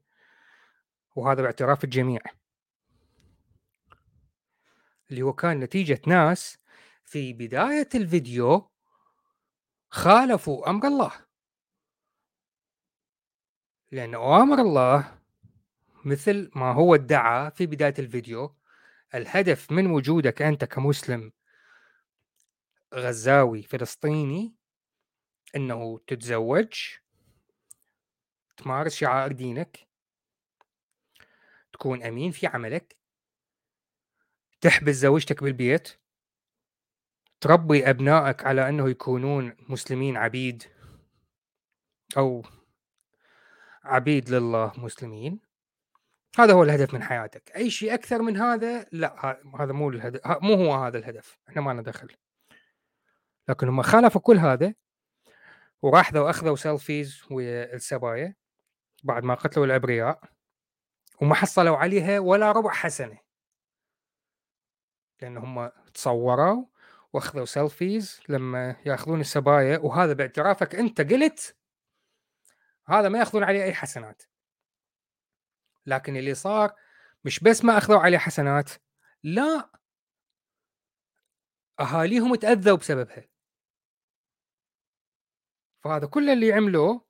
Speaker 1: وهذا باعتراف الجميع. اللي هو كان نتيجة ناس في بداية الفيديو خالفوا أمر الله. لأن أوامر الله مثل ما هو ادعى في بداية الفيديو الهدف من وجودك أنت كمسلم غزاوي فلسطيني أنه تتزوج تمارس شعائر دينك تكون أمين في عملك تحبس زوجتك بالبيت تربي أبنائك على أنه يكونون مسلمين عبيد أو عبيد لله مسلمين. هذا هو الهدف من حياتك. أي شيء أكثر من هذا لا هذا مو الهدف مو هو هذا الهدف. إحنا ما لنا دخل. لكن هم خالفوا كل هذا وراحوا أخذوا سيلفيز والسبايا بعد ما قتلوا الأبرياء وما حصلوا عليها ولا ربع حسنة. لأن هم تصوروا وأخذوا سيلفيز لما يأخذون السبايا وهذا باعترافك أنت قلت هذا ما ياخذون عليه أي حسنات. لكن اللي صار مش بس ما أخذوا عليه حسنات لا أهاليهم تأذوا بسببها. فهذا كل اللي عملوه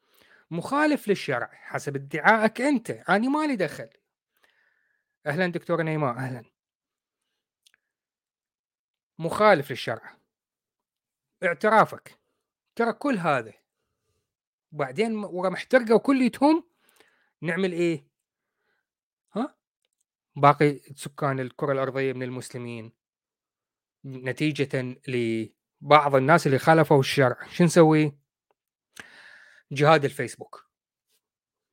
Speaker 1: مخالف للشرع حسب ادعائك أنت. أنا مالي دخل. أهلا دكتور نيماء أهلا. مخالف للشرع. اعترافك. ترى كل هذا بعدين ورا محترقه وكليتهم نعمل إيه؟ ها؟ باقي سكان الكرة الأرضية من المسلمين. نتيجة لبعض الناس اللي خالفوا الشرع. شو نسوي؟ جهاد الفيسبوك.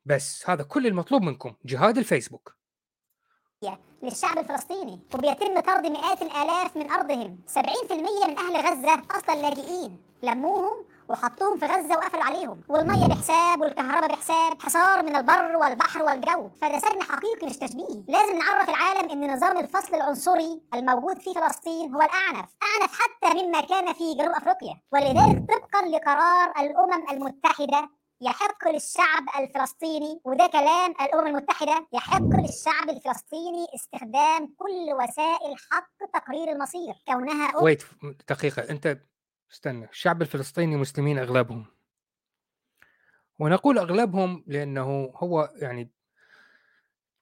Speaker 1: بس هذا كل المطلوب منكم جهاد الفيسبوك.
Speaker 2: للشعب الفلسطيني. وبيتم طرد مئات الآلاف من أرضهم. 70% من أهل غزة أصلا لاجئين. لموهم وحطوهم في غزة وقفلوا عليهم. والمية بحساب والكهرباء بحساب. حصار من البر والبحر والجو. فده سجن حقيقي مش تشبيه. لازم نعرف العالم إن نظام الفصل العنصري الموجود في فلسطين هو الأعنف. أعنف حتى مما كان في جنوب أفريقيا. ولذلك طبقا لقرار الأمم المتحدة يحق للشعب الفلسطيني وده كلام الأمم المتحدة يحق للشعب الفلسطيني استخدام كل وسائل حق تقرير المصير. كونها
Speaker 1: ويت دقيقة. أنت استنى الشعب الفلسطيني مسلمين أغلبهم. ونقول أغلبهم لأنه هو يعني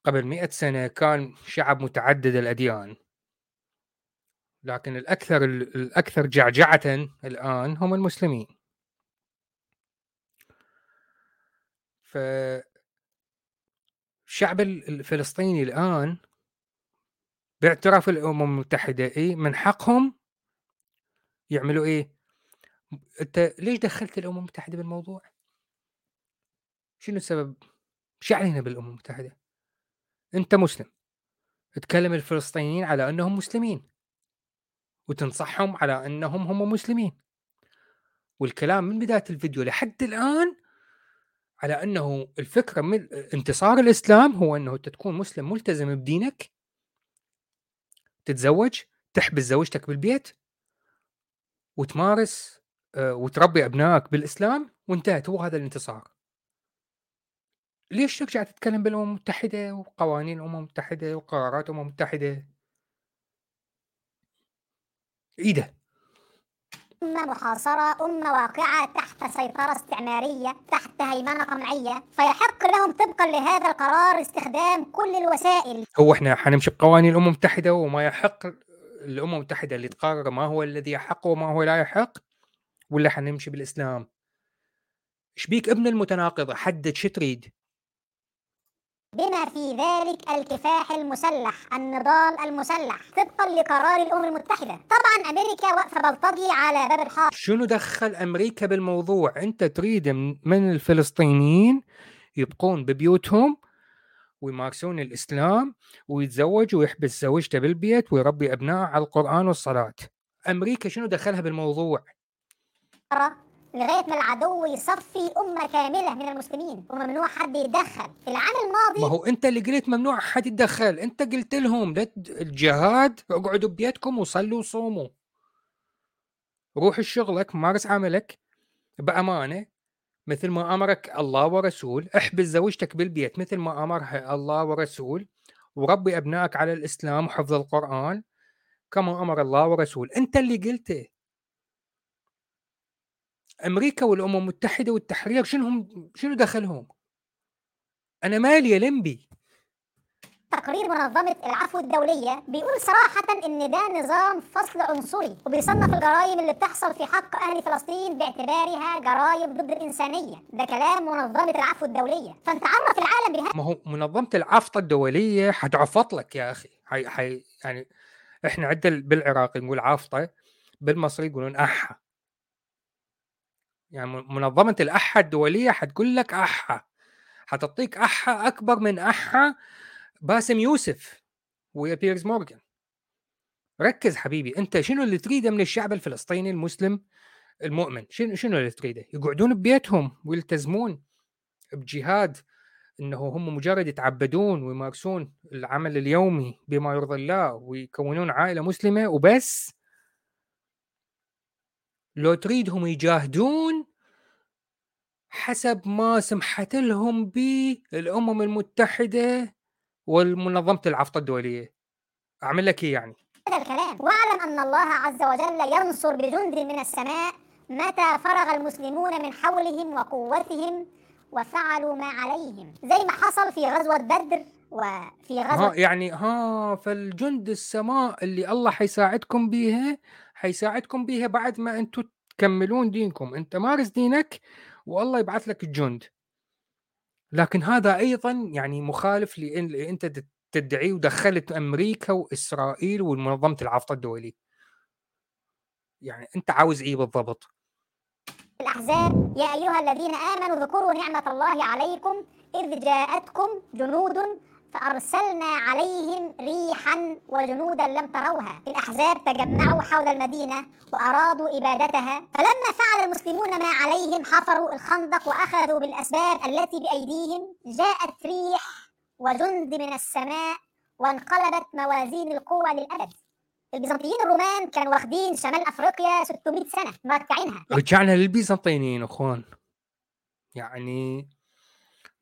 Speaker 1: قبل مئة سنة كان شعب متعدد الأديان. لكن الأكثر الأكثر جعجعة الآن هم المسلمين. ف الشعب الفلسطيني الآن باعتراف الأمم المتحدة إيه من حقهم يعملوا إيه؟ أنت ليش دخلت الأمم المتحدة بالموضوع؟ شنو السبب؟ شو علينا بالأمم المتحدة؟ أنت مسلم تكلم الفلسطينيين على أنهم مسلمين وتنصحهم على أنهم هم مسلمين والكلام من بداية الفيديو لحد الآن على أنه الفكرة من انتصار الإسلام هو أنه أنت تكون مسلم ملتزم بدينك تتزوج تحبس زوجتك بالبيت وتمارس وتربي أبنائك بالإسلام وانتهت. هو هذا الانتصار. ليش ترجع تتكلم بالأمم المتحدة وقوانين الأمم المتحدة وقرارات الأمم المتحدة؟ إيه ده؟
Speaker 2: أمة محاصرة أمة واقعة تحت سيطرة استعمارية تحت هيمنة قمعية فيحق لهم طبقا لهذا القرار استخدام كل الوسائل.
Speaker 1: هو إحنا حنمشي بقوانين الأمم المتحدة وما يحق الأمم المتحدة اللي تقرر ما هو الذي يحق وما هو لا يحق؟ ولا حنمشي بالإسلام؟ إيش بيك ابن المتناقضة حدد شو تريد؟
Speaker 2: بما في ذلك الكفاح المسلح النضال المسلح طبقا لقرار الأمم المتحدة. طبعا أمريكا واقفة بلطجي على باب الحائط
Speaker 1: شنو دخل أمريكا بالموضوع؟ أنت تريد من الفلسطينيين يبقون ببيوتهم ويمارسون الإسلام ويتزوج ويحبس زوجته بالبيت ويربي ابنائه على القرآن والصلاة. أمريكا شنو دخلها بالموضوع؟
Speaker 2: لغاية ما العدو يصفي أمة كاملة من المسلمين. وممنوع حد يتدخل. العام الماضي
Speaker 1: ما هو أنت اللي قلت ممنوع حد يتدخل. أنت قلت لهم الجهاد اقعدوا ببيتكم وصلوا وصوموا. روح شغلك مارس عملك بأمانة. مثل ما أمرك الله ورسول احبس زوجتك بالبيت. مثل ما امرها الله ورسول. وربي أبنائك على الإسلام وحفظ القرآن. كما أمر الله ورسول. أنت اللي قلته. أمريكا والأمم المتحدة والتحرير شنو هم شنو دخلهم؟ أنا مالي يا لمبي.
Speaker 2: تقرير منظمة العفو الدولية بيقول صراحة إن ده نظام فصل عنصري وبيصنف الجرائم اللي بتحصل في حق أهل فلسطين باعتبارها جرائم ضد الإنسانية. ده كلام منظمة العفو الدولية. فأنت عرف العالم بها.
Speaker 1: ما هو منظمة العفو الدولية حتعفط لك يا أخي. حي حي يعني إحنا عندنا بالعراق نقول عافطة بالمصري يقولون أحا. يعني منظمة الأحا الدولية حتقول لك أحا حتعطيك أحا أكبر من أحا باسم يوسف ويا بيرز مورغان ركز حبيبي أنت شنو اللي تريده من الشعب الفلسطيني المسلم المؤمن؟ شنو شنو اللي تريده؟ يقعدون ببيتهم ويلتزمون بجهاد إنه هم مجرد يتعبدون ويمارسون العمل اليومي بما يرضي الله ويكونون عائلة مسلمة وبس. لو تريدهم يجاهدون حسب ما سمحت لهم به الأمم المتحدة والمنظمة العفط الدولية. أعمل لك إيه يعني؟
Speaker 2: هذا الكلام. واعلم أن الله عز وجل ينصر بجند من السماء متى فرغ المسلمون من حولهم وقوتهم وفعلوا ما عليهم. زي ما حصل في غزوة بدر وفي غزوة
Speaker 1: ها يعني ها فالجند السماء اللي الله حيساعدكم بيها حيساعدكم بيها بعد ما أنتم تكملون دينكم. انت مارس دينك والله يبعث لك الجند لكن هذا أيضا يعني مخالف اللي انت تدعيه ودخلت أمريكا وإسرائيل ومنظمه العفط الدولي يعني انت عاوز إيه بالضبط؟
Speaker 2: الأحزاب يا أيها الذين آمنوا اذكروا نعمة الله عليكم إذ جاءتكم جنود فأرسلنا عليهم ريحا وجنودا لم تروها. الأحزاب تجمعوا حول المدينة وأرادوا إبادتها. فلما فعل المسلمون ما عليهم حفروا الخندق وأخذوا بالأسباب التي بأيديهم. جاءت ريح وجند من السماء وانقلبت موازين القوى للأبد. البيزنطيين الرومان كانوا واخدين شمال أفريقيا 600 سنة مركعينها
Speaker 1: رجعنا للبيزنطيين إخوان. يعني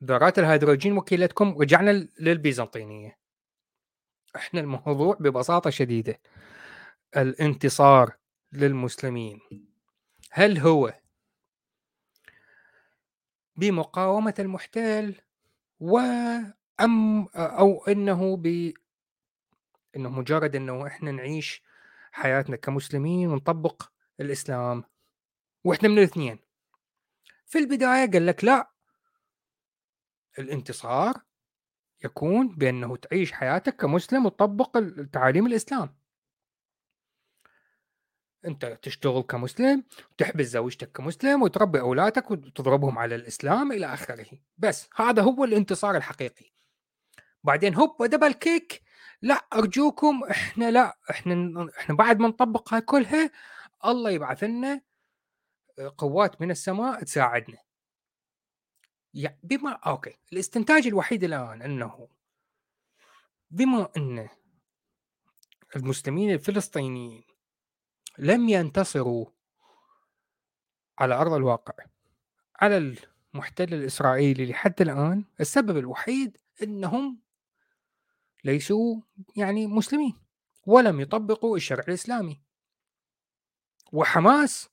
Speaker 1: ذرات الهيدروجين وكيلتكم رجعنا للبيزنطينية. إحنا الموضوع ببساطة شديدة. الانتصار للمسلمين. هل هو بمقاومة المحتل و أم أو إنه ب إنه مجرد إنه إحنا نعيش حياتنا كمسلمين ونطبق الإسلام. وإحنا من الاثنين. في البداية قال لك لا الانتصار يكون بأنه تعيش حياتك كمسلم وتطبق تعاليم الإسلام. أنت تشتغل كمسلم وتحبس زوجتك كمسلم وتربي أولادك وتضربهم على الإسلام إلى آخره. بس هذا هو الانتصار الحقيقي. بعدين هوب double kick لا أرجوكم إحنا لا إحنا إحنا بعد ما نطبقها كلها الله يبعث لنا آه، قوات من السماء تساعدنا. يعني بما okay الاستنتاج الوحيد الآن أنه بما أن المسلمين الفلسطينيين لم ينتصروا على أرض الواقع على المحتل الإسرائيلي لحد الآن السبب الوحيد أنهم ليسوا يعني مسلمين ولم يطبقوا الشرع الإسلامي. وحماس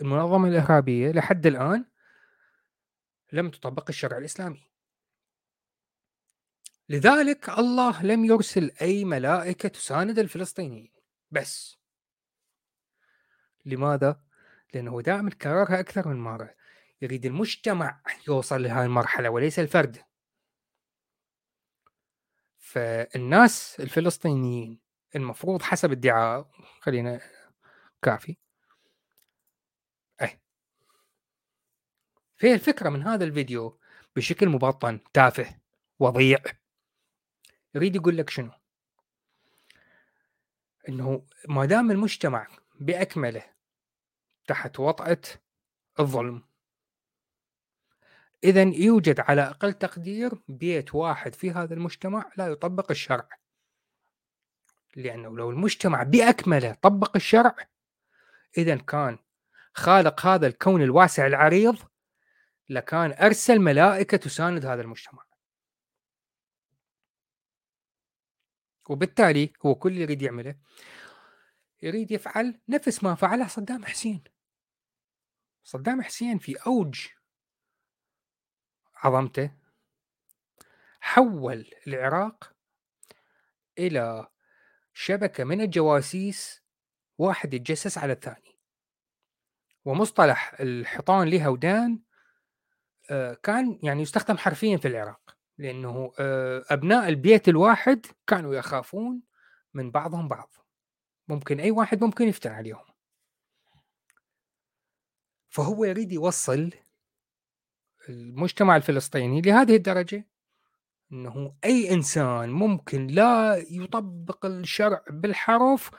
Speaker 1: المنظمة الإرهابية لحد الآن لم تطبق الشرع الإسلامي. لذلك الله لم يرسل أي ملائكة تساند الفلسطينيين. بس. لماذا؟ لأنه دائما كررها أكثر من مرة. يريد المجتمع يوصل لهذه المرحلة وليس الفرد. فالناس الفلسطينيين المفروض حسب ادعاء خلينا كافي اي في الفكرة من هذا الفيديو بشكل مبطن تافه وضيع. يريد يقول لك شنو؟ إنه ما دام المجتمع بأكمله تحت وطأة الظلم إذا يوجد على أقل تقدير بيت واحد في هذا المجتمع لا يطبق الشرع. لأنه لو المجتمع بأكمله طبق الشرع إذا كان خالق هذا الكون الواسع العريض لكان أرسل ملائكة تساند هذا المجتمع. وبالتالي هو كل اللي يريد يعمله يريد يفعل نفس ما فعله صدام حسين. صدام حسين في أوج عظمته حول العراق إلى شبكة من الجواسيس واحد يتجسس على الثاني. ومصطلح الحيطان لها ودان آه، كان يعني يستخدم حرفيا في العراق لأنه آه، أبناء البيت الواحد كانوا يخافون من بعضهم بعض. ممكن أي واحد ممكن يفتن عليهم. فهو يريد يوصل المجتمع الفلسطيني لهذه الدرجة إنه أي إنسان ممكن لا يطبق الشرع بالحرف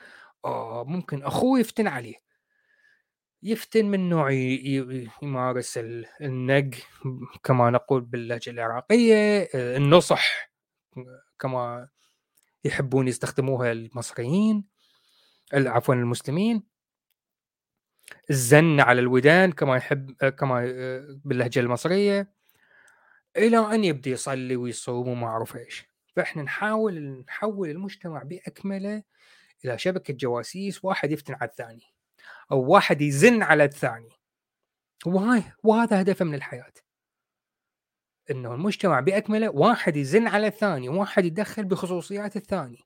Speaker 1: آه ممكن أخوه يفتن عليه. يفتن من نوع يمارس النق كما نقول باللهجة العراقية النصح كما يحبون يستخدموها المصريين عفوا المسلمين. الزن على الودان كما يحب كما باللهجة المصرية. إلى أن يبدأ يصلي ويصوم وما أعرف إيش. فإحنا نحاول نحول المجتمع بأكمله إلى شبكة جواسيس واحد يفتن على الثاني. أو واحد يزن على الثاني. وهاي وهذا هدفه من الحياة. إنه المجتمع بأكمله واحد يزن على الثاني واحد يتدخل بخصوصيات الثاني.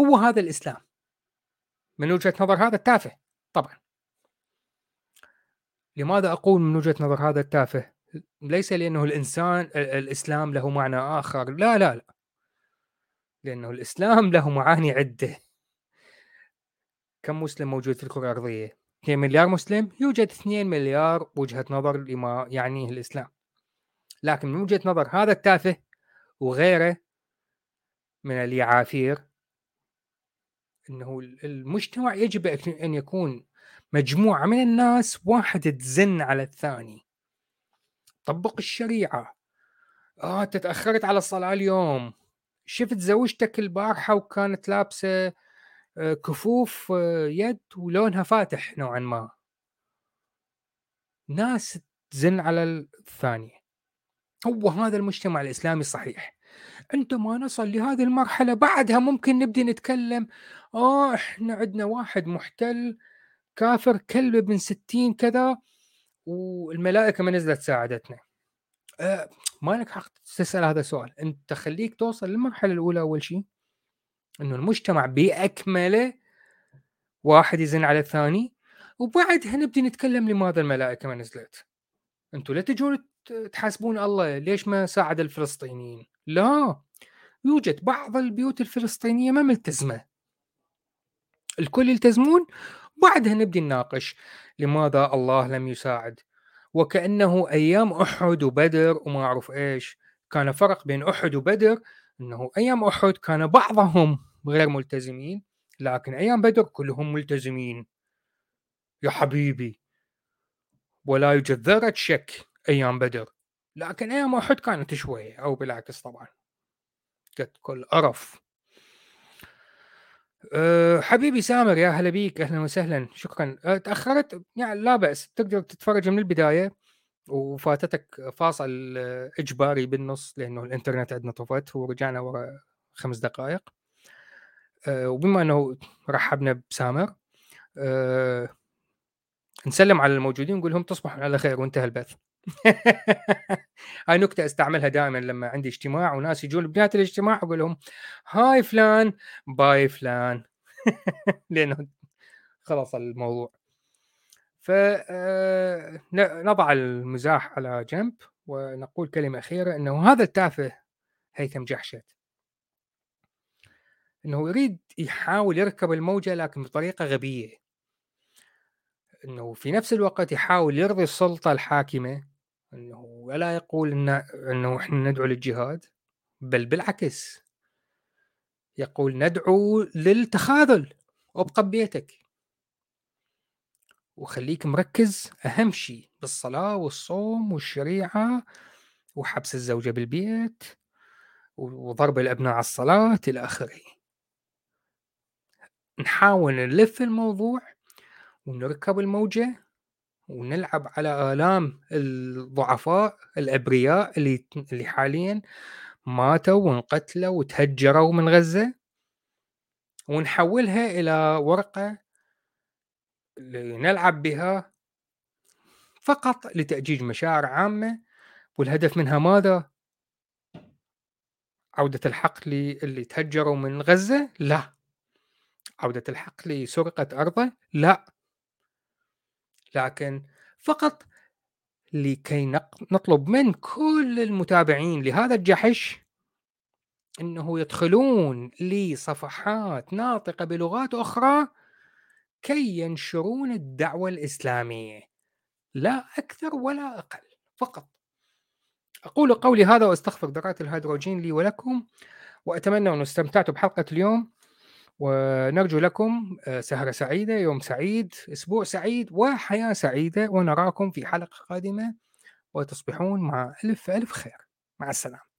Speaker 1: هو هذا الإسلام. من وجهة نظر هذا التافه طبعا. لماذا أقول من وجهة نظر هذا التافه؟ ليس لأنه الإنسان الإسلام له معنى آخر. لا لا لا. لأنه الإسلام له معاني عدة. كم مسلم موجود في الكرة الأرضية. 2 مليار مسلم يوجد 2 مليار وجهة نظر لما يعنيه الإسلام. لكن من وجهة نظر هذا التافه وغيره من اليعافير إنه المجتمع يجب أن يكون مجموعة من الناس واحد تزن على الثاني. طبق الشريعة. آه انت تاخرت على الصلاة اليوم. شفت زوجتك البارحة وكانت لابسة كفوف آه، يد ولونها فاتح نوعا ما. ناس تزن على الثانية. هو هذا المجتمع الإسلامي الصحيح عندما نصل لهذه المرحلة بعدها ممكن نبدي نتكلم آه إحنا عندنا واحد محتل كافر كلب ابن ستين كذا والملائكة ما نزلت ساعدتنا. أه ما لك حق تسأل هذا السؤال؟ أنت خليك توصل للمرحلة الأولى أول شيء؟ إنه المجتمع باكمله واحد يزن على الثاني وبعدها نبدي نتكلم لماذا الملائكة ما نزلت. أنتم لا تجون تحاسبون الله ليش ما ساعد الفلسطينيين؟ لا يوجد بعض البيوت الفلسطينية ما ملتزمة. الكل يلتزمون. بعدها نبدي نناقش لماذا الله لم يساعد. وكأنه أيام أحد وبدر وما أعرف إيش كان فرق بين أحد وبدر أنه أيام أحد كان بعضهم غير ملتزمين لكن أيام بدر كلهم ملتزمين. يا حبيبي ولا يوجد ذرة شك أيام بدر. لكن أيام أحد كانت شوية أو بالعكس طبعا. كانت كل قرف. أه حبيبي سامر يا هلا بيك أهلا وسهلا. شكرا. أه تأخرت؟ يعني لا بأس. تقدر تتفرج من البداية؟ وفاتتك فاصل إجباري بالنص لأنه الإنترنت عندنا طفت ورجعنا ورا خمس دقائق. أه وبما إنه رحبنا بسامر أه نسلم على الموجودين ونقول لهم تصبحوا على خير وانتهى البث. هاي نكتة أستعملها دائما لما عندي اجتماع وناس يجون بنهاية الاجتماع أقول لهم هاي فلان باي فلان. لأنه خلص الموضوع فنضع المزاح على جنب ونقول كلمة أخيرة أنه هذا التافه هيثم جحشت. أنه يريد يحاول يركب الموجة لكن بطريقة غبية. أنه في نفس الوقت يحاول يرضي السلطة الحاكمة إنه ولا يقول إن إنه إحنا ندعو للجهاد بل بالعكس. يقول ندعو للتخاذل. وابقى ببيتك. وخليك مركز أهم شيء بالصلاة والصوم والشريعة وحبس الزوجة بالبيت وضرب الأبناء على الصلاة إلى آخره. نحاول نلف الموضوع ونركب الموجة ونلعب على آلام الضعفاء الأبرياء اللي اللي حاليا ماتوا وانقتلوا وتهجروا من غزة. ونحولها إلى ورقة نلعب بها فقط لتأجيج مشاعر عامة والهدف منها ماذا؟ عودة الحق اللي تهجروا من غزة؟ لا عودة الحق لسرقة أرضه؟ لا لكن فقط لكي نطلب من كل المتابعين لهذا الجحش إنه يدخلون لصفحات ناطقة بلغات أخرى كي ينشرون الدعوة الإسلامية لا أكثر ولا أقل فقط. أقول قولي هذا واستغفر ذرات الهيدروجين لي ولكم وأتمنى أن استمتعتوا بحلقة اليوم ونرجو لكم آه، سهرة سعيدة يوم سعيد أسبوع سعيد وحياة سعيدة ونراكم في حلقة قادمة وتصبحون مع ألف ألف خير. مع السلامة.